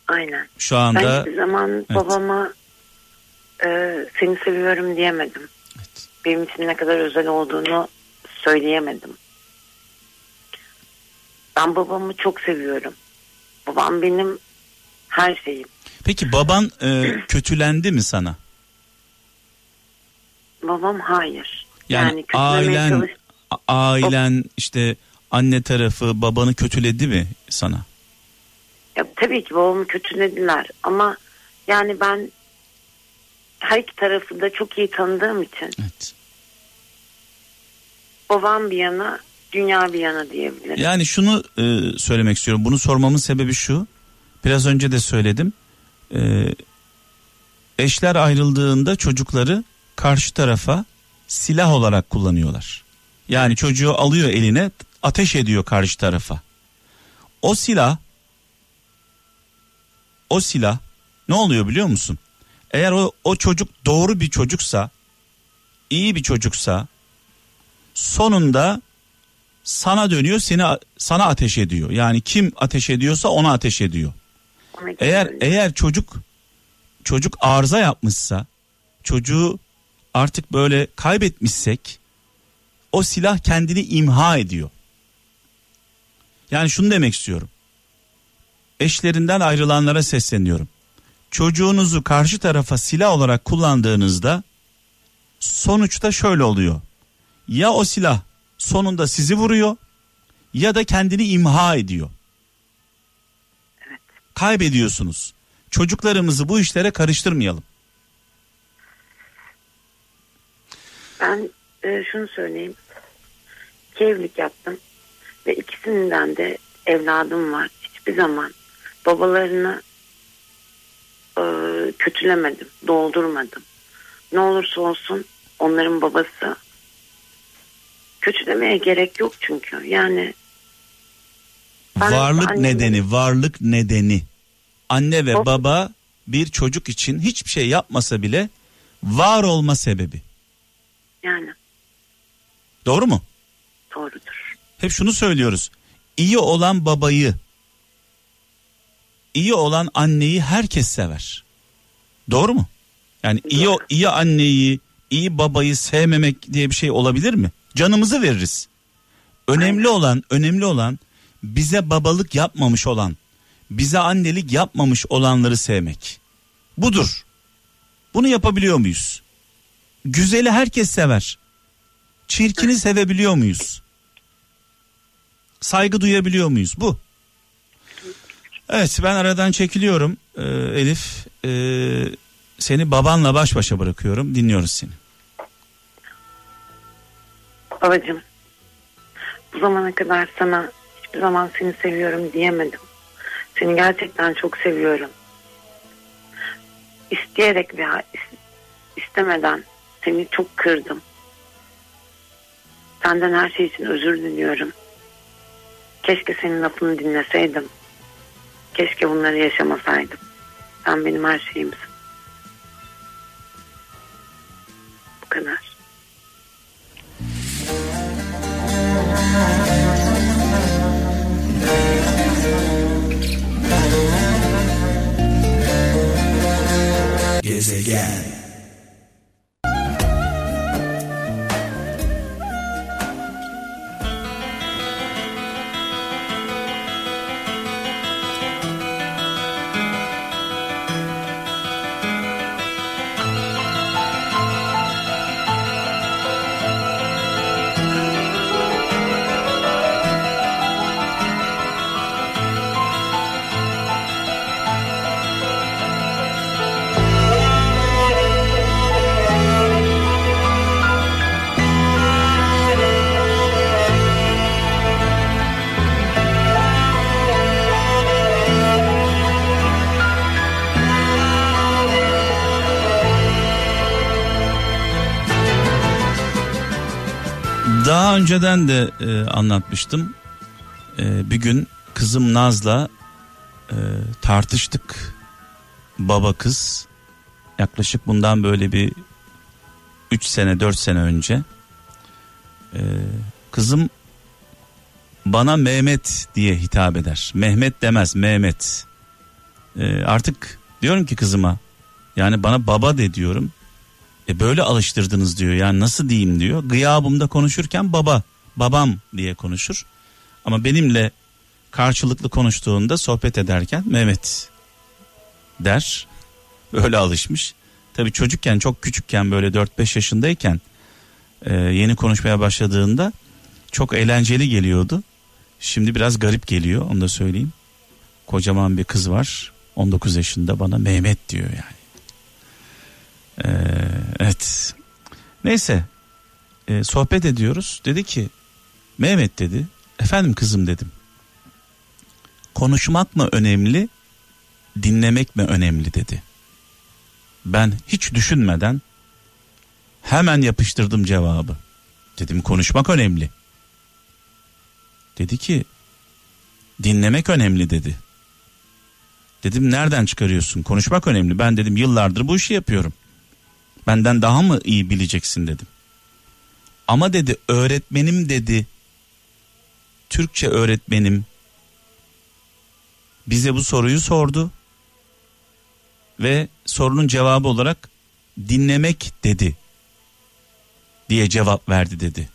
Aynen. Şu Ben anda hiçbir zaman babama e, seni seviyorum diyemedim. Benim için ne kadar özel olduğunu söyleyemedim. Ben babamı çok seviyorum. Babam benim her şeyim. peki baban e, [CLEARS THROAT] kötülendi mi sana? Babam hayır. Yani, Yani, ailen çalış- ailen işte anne tarafı babanı kötüledi mi sana? Ya, tabii ki babamı kötülediler ama yani ben her iki tarafı da çok iyi tanıdığım için Evet. babam bir yana dünya bir yana diyebilirim. Yani şunu e, söylemek istiyorum. Bunu sormamın sebebi şu. Biraz önce de söyledim. E, eşler ayrıldığında çocukları karşı tarafa silah olarak kullanıyorlar. Yani çocuğu alıyor eline ateş ediyor karşı tarafa. O silah o silah ne oluyor biliyor musun? Eğer o, o çocuk doğru bir çocuksa iyi bir çocuksa sonunda sana dönüyor seni sana ateş ediyor. Yani kim ateş ediyorsa ona ateş ediyor. Eğer eğer çocuk çocuk arıza yapmışsa çocuğu artık böyle kaybetmişsek o silah kendini imha ediyor. Yani şunu demek istiyorum. Eşlerinden ayrılanlara sesleniyorum. Çocuğunuzu karşı tarafa silah olarak kullandığınızda sonuçta şöyle oluyor. Ya o silah sonunda sizi vuruyor ya da kendini imha ediyor. Kaybediyorsunuz. Çocuklarımızı bu işlere karıştırmayalım. Ben e, şunu söyleyeyim. İki evlilik yaptım ve ikisinden de evladım var. Hiçbir zaman babalarını e, kötülemedim, doldurmadım. Ne olursa olsun onların babası kötülemeye gerek yok çünkü. Yani varlık annemin- nedeni, varlık nedeni. Anne ve O- baba bir çocuk için hiçbir şey yapmasa bile var olma sebebi. yani Doğru mu? doğrudur. Hep şunu söylüyoruz. İyi olan babayı, iyi olan anneyi herkes sever. Doğru mu? Yani iyi iyi anneyi, iyi babayı sevmemek diye bir şey olabilir mi? Canımızı veririz. Önemli olan, önemli olan bize babalık yapmamış olan, bize annelik yapmamış olanları sevmek. Budur. Bunu yapabiliyor muyuz? Güzeli herkes sever. Çirkini sevebiliyor muyuz? Saygı duyabiliyor muyuz? Bu. Evet ben aradan çekiliyorum Ee, Elif. Ee, seni babanla baş başa bırakıyorum. Dinliyoruz seni. Babacığım bu zamana kadar sana hiçbir zaman seni seviyorum diyemedim. Seni gerçekten çok seviyorum. İsteyerek veya is- istemeden seni çok kırdım. Senden her şey için özür diliyorum. Keşke senin lafını dinleseydim. Keşke bunları yaşamasaydım. Sen benim her şeyimsin. Bu kadar. Gezegen. Önceden de e, anlatmıştım. E, bir gün kızım Naz'la e, tartıştık. Baba kız. Yaklaşık bundan böyle bir 3 sene 4 sene önce. E, kızım bana Mehmet diye hitap eder. Mehmet demez Mehmet. E, artık diyorum ki kızıma yani bana baba de diyorum. E böyle alıştırdınız diyor. Yani nasıl diyeyim diyor. Gıyabımda konuşurken baba, babam diye konuşur. Ama benimle karşılıklı konuştuğunda sohbet ederken Mehmet der. Öyle alışmış. Tabii çocukken çok küçükken böyle 4-5 yaşındayken e, yeni konuşmaya başladığında çok eğlenceli geliyordu. Şimdi biraz garip geliyor onu da söyleyeyim. Kocaman bir kız var 19 yaşında bana Mehmet diyor yani. Ee, evet. Neyse. Ee, sohbet ediyoruz. Dedi ki Mehmet dedi. Efendim kızım dedim. Konuşmak mı önemli, dinlemek mi önemli dedi. Ben hiç düşünmeden hemen yapıştırdım cevabı. Dedim konuşmak önemli. Dedi ki dinlemek önemli dedi. Dedim nereden çıkarıyorsun? Konuşmak önemli. Ben dedim yıllardır bu işi yapıyorum. Benden daha mı iyi bileceksin dedim. Ama dedi öğretmenim dedi. Türkçe öğretmenim bize bu soruyu sordu. Ve sorunun cevabı olarak dinlemek dedi diye cevap verdi dedi.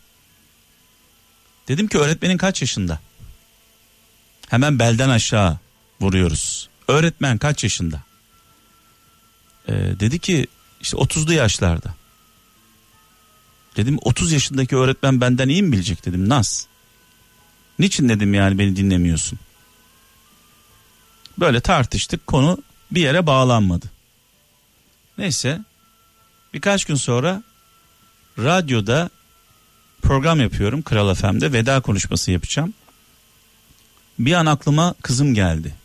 Dedim ki öğretmenin kaç yaşında? Hemen belden aşağı vuruyoruz. Öğretmen kaç yaşında? Ee, dedi ki işte 30'lu yaşlarda. Dedim 30 yaşındaki öğretmen benden iyi mi bilecek dedim. Nas. Niçin dedim yani beni dinlemiyorsun? Böyle tartıştık konu bir yere bağlanmadı. Neyse birkaç gün sonra radyoda program yapıyorum Kral FM'de veda konuşması yapacağım. Bir an aklıma kızım geldi.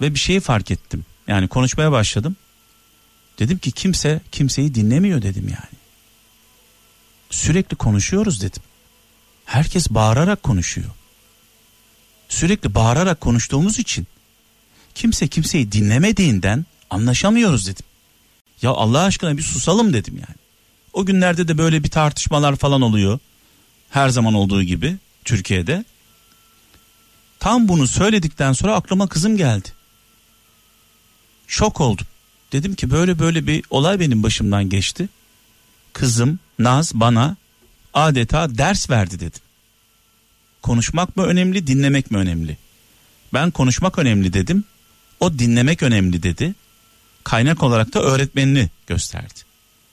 Ve bir şeyi fark ettim. Yani konuşmaya başladım. Dedim ki kimse kimseyi dinlemiyor dedim yani. Sürekli konuşuyoruz dedim. Herkes bağırarak konuşuyor. Sürekli bağırarak konuştuğumuz için kimse kimseyi dinlemediğinden anlaşamıyoruz dedim. Ya Allah aşkına bir susalım dedim yani. O günlerde de böyle bir tartışmalar falan oluyor. Her zaman olduğu gibi Türkiye'de. Tam bunu söyledikten sonra aklıma kızım geldi. Şok oldum. Dedim ki böyle böyle bir olay benim başımdan geçti. Kızım Naz bana adeta ders verdi dedim. Konuşmak mı önemli, dinlemek mi önemli? Ben konuşmak önemli dedim. O dinlemek önemli dedi. Kaynak olarak da öğretmenini gösterdi.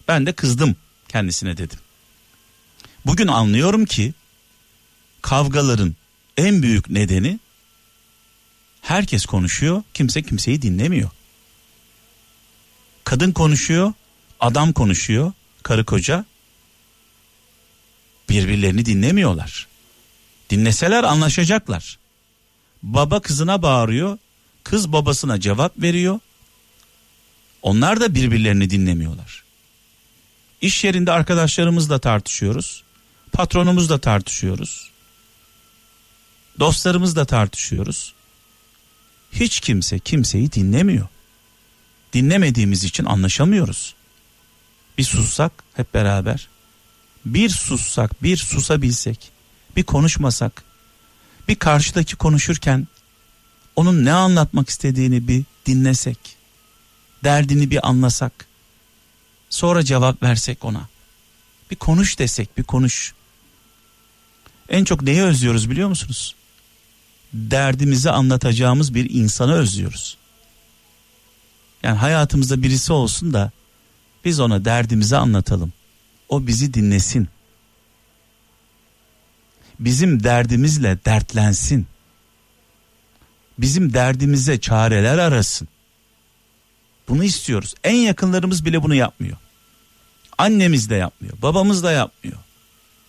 Ben de kızdım kendisine dedim. Bugün anlıyorum ki kavgaların en büyük nedeni herkes konuşuyor, kimse kimseyi dinlemiyor. Kadın konuşuyor, adam konuşuyor, karı koca birbirlerini dinlemiyorlar. Dinleseler anlaşacaklar. Baba kızına bağırıyor, kız babasına cevap veriyor. Onlar da birbirlerini dinlemiyorlar. İş yerinde arkadaşlarımızla tartışıyoruz. Patronumuzla tartışıyoruz. Dostlarımızla tartışıyoruz. Hiç kimse kimseyi dinlemiyor. Dinlemediğimiz için anlaşamıyoruz. Bir sussak hep beraber. Bir sussak, bir susabilsek, bir konuşmasak, bir karşıdaki konuşurken onun ne anlatmak istediğini bir dinlesek, derdini bir anlasak, sonra cevap versek ona. Bir konuş desek, bir konuş. En çok neyi özlüyoruz biliyor musunuz? Derdimizi anlatacağımız bir insanı özlüyoruz. Yani hayatımızda birisi olsun da biz ona derdimizi anlatalım. O bizi dinlesin. Bizim derdimizle dertlensin. Bizim derdimize çareler arasın. Bunu istiyoruz. En yakınlarımız bile bunu yapmıyor. Annemiz de yapmıyor. Babamız da yapmıyor.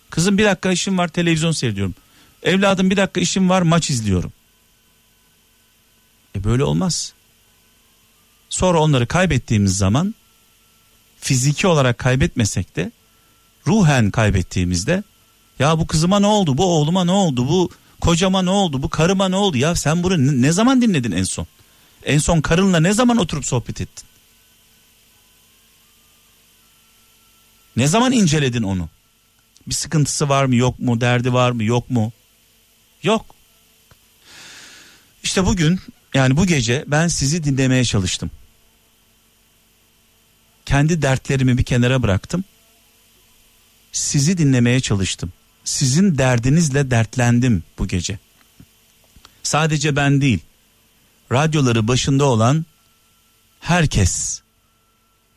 Kızım bir dakika işim var televizyon seyrediyorum. Evladım bir dakika işim var maç izliyorum. E böyle olmaz. Sonra onları kaybettiğimiz zaman fiziki olarak kaybetmesek de ruhen kaybettiğimizde ya bu kızıma ne oldu bu oğluma ne oldu bu kocama ne oldu bu karıma ne oldu ya sen bunu ne, zaman dinledin en son? En son karınla ne zaman oturup sohbet ettin? Ne zaman inceledin onu? Bir sıkıntısı var mı yok mu derdi var mı yok mu? Yok. İşte bugün yani bu gece ben sizi dinlemeye çalıştım. Kendi dertlerimi bir kenara bıraktım. Sizi dinlemeye çalıştım. Sizin derdinizle dertlendim bu gece. Sadece ben değil. Radyoları başında olan herkes.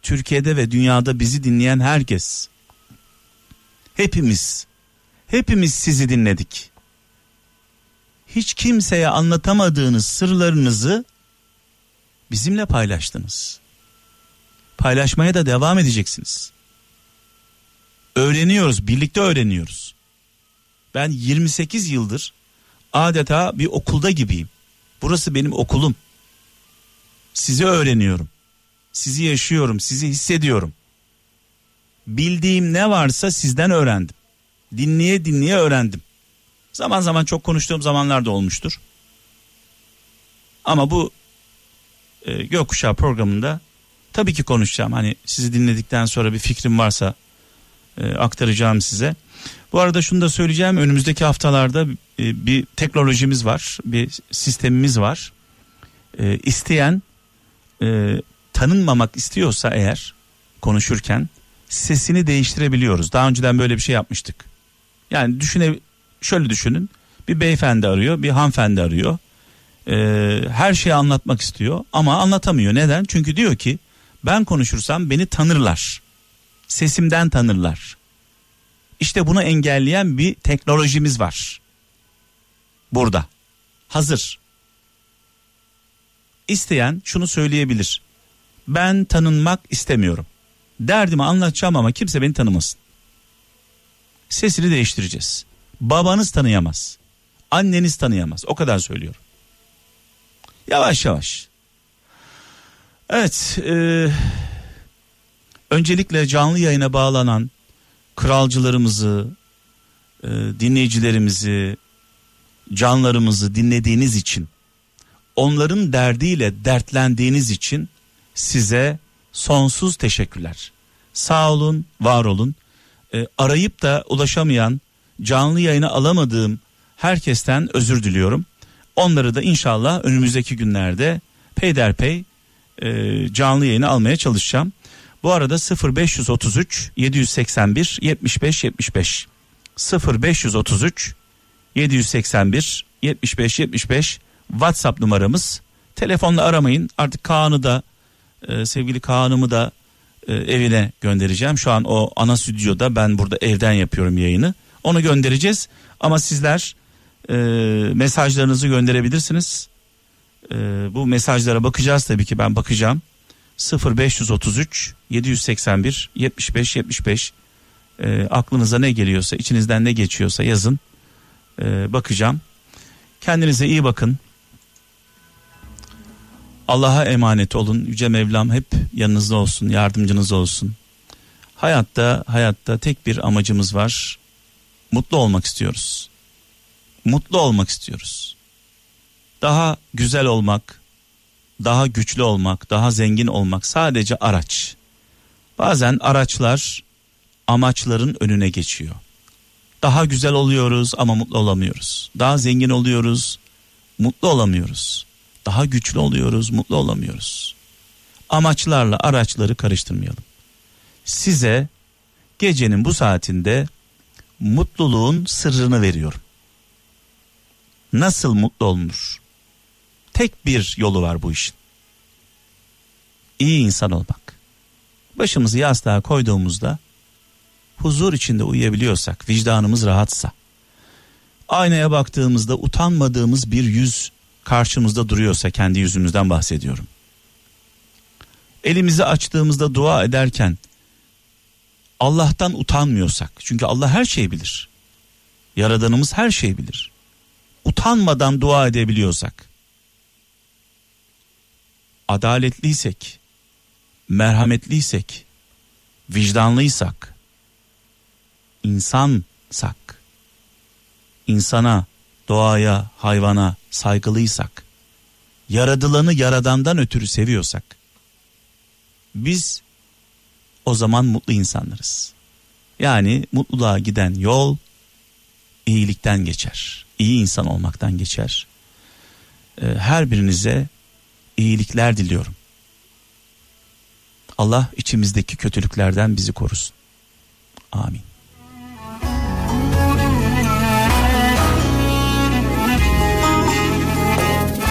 Türkiye'de ve dünyada bizi dinleyen herkes. Hepimiz. Hepimiz sizi dinledik hiç kimseye anlatamadığınız sırlarınızı bizimle paylaştınız. Paylaşmaya da devam edeceksiniz. Öğreniyoruz, birlikte öğreniyoruz. Ben 28 yıldır adeta bir okulda gibiyim. Burası benim okulum. Sizi öğreniyorum. Sizi yaşıyorum, sizi hissediyorum. Bildiğim ne varsa sizden öğrendim. Dinleye dinleye öğrendim. Zaman zaman çok konuştuğum zamanlar da olmuştur. Ama bu e, Gökkuşağı programında tabii ki konuşacağım. Hani sizi dinledikten sonra bir fikrim varsa e, aktaracağım size. Bu arada şunu da söyleyeceğim. Önümüzdeki haftalarda e, bir teknolojimiz var. Bir sistemimiz var. E, isteyen e, tanınmamak istiyorsa eğer konuşurken sesini değiştirebiliyoruz. Daha önceden böyle bir şey yapmıştık. Yani düşüne şöyle düşünün. Bir beyefendi arıyor, bir hanımefendi arıyor. Ee, her şeyi anlatmak istiyor ama anlatamıyor. Neden? Çünkü diyor ki ben konuşursam beni tanırlar. Sesimden tanırlar. İşte bunu engelleyen bir teknolojimiz var. Burada. Hazır. İsteyen şunu söyleyebilir. Ben tanınmak istemiyorum. Derdimi anlatacağım ama kimse beni tanımasın. Sesini değiştireceğiz babanız tanıyamaz. Anneniz tanıyamaz. O kadar söylüyorum. Yavaş yavaş. Evet. E, öncelikle canlı yayına bağlanan kralcılarımızı, e, dinleyicilerimizi, canlarımızı dinlediğiniz için, onların derdiyle dertlendiğiniz için size sonsuz teşekkürler. Sağ olun, var olun. E, arayıp da ulaşamayan canlı yayına alamadığım herkesten özür diliyorum. Onları da inşallah önümüzdeki günlerde peyderpey e, canlı yayını almaya çalışacağım. Bu arada 0533 781 75 75 0533 781 75 75 WhatsApp numaramız. Telefonla aramayın. Artık Kaan'ı da e, sevgili Kaan'ımı da e, evine göndereceğim. Şu an o ana stüdyoda ben burada evden yapıyorum yayını. Onu göndereceğiz. Ama sizler e, mesajlarınızı gönderebilirsiniz. E, bu mesajlara bakacağız tabii ki ben bakacağım. 0533 781 75 75 e, aklınıza ne geliyorsa içinizden ne geçiyorsa yazın. e, bakacağım. Kendinize iyi bakın. Allah'a emanet olun. Yüce Mevlam hep yanınızda olsun, yardımcınız olsun. Hayatta hayatta tek bir amacımız var. Mutlu olmak istiyoruz. Mutlu olmak istiyoruz. Daha güzel olmak, daha güçlü olmak, daha zengin olmak sadece araç. Bazen araçlar amaçların önüne geçiyor. Daha güzel oluyoruz ama mutlu olamıyoruz. Daha zengin oluyoruz, mutlu olamıyoruz. Daha güçlü oluyoruz, mutlu olamıyoruz. Amaçlarla araçları karıştırmayalım. Size gecenin bu saatinde mutluluğun sırrını veriyorum. Nasıl mutlu olunur? Tek bir yolu var bu işin. İyi insan olmak. Başımızı yastığa koyduğumuzda huzur içinde uyuyabiliyorsak, vicdanımız rahatsa, aynaya baktığımızda utanmadığımız bir yüz karşımızda duruyorsa kendi yüzümüzden bahsediyorum. Elimizi açtığımızda dua ederken Allah'tan utanmıyorsak çünkü Allah her şeyi bilir. Yaradanımız her şeyi bilir. Utanmadan dua edebiliyorsak adaletliysek, merhametliysek, vicdanlıysak, insansak, insana, doğaya, hayvana saygılıysak, yaradılanı yaradandan ötürü seviyorsak, biz o zaman mutlu insanlarız. Yani mutluluğa giden yol iyilikten geçer. İyi insan olmaktan geçer. Ee, Her birinize iyilikler diliyorum. Allah içimizdeki kötülüklerden bizi korusun. Amin.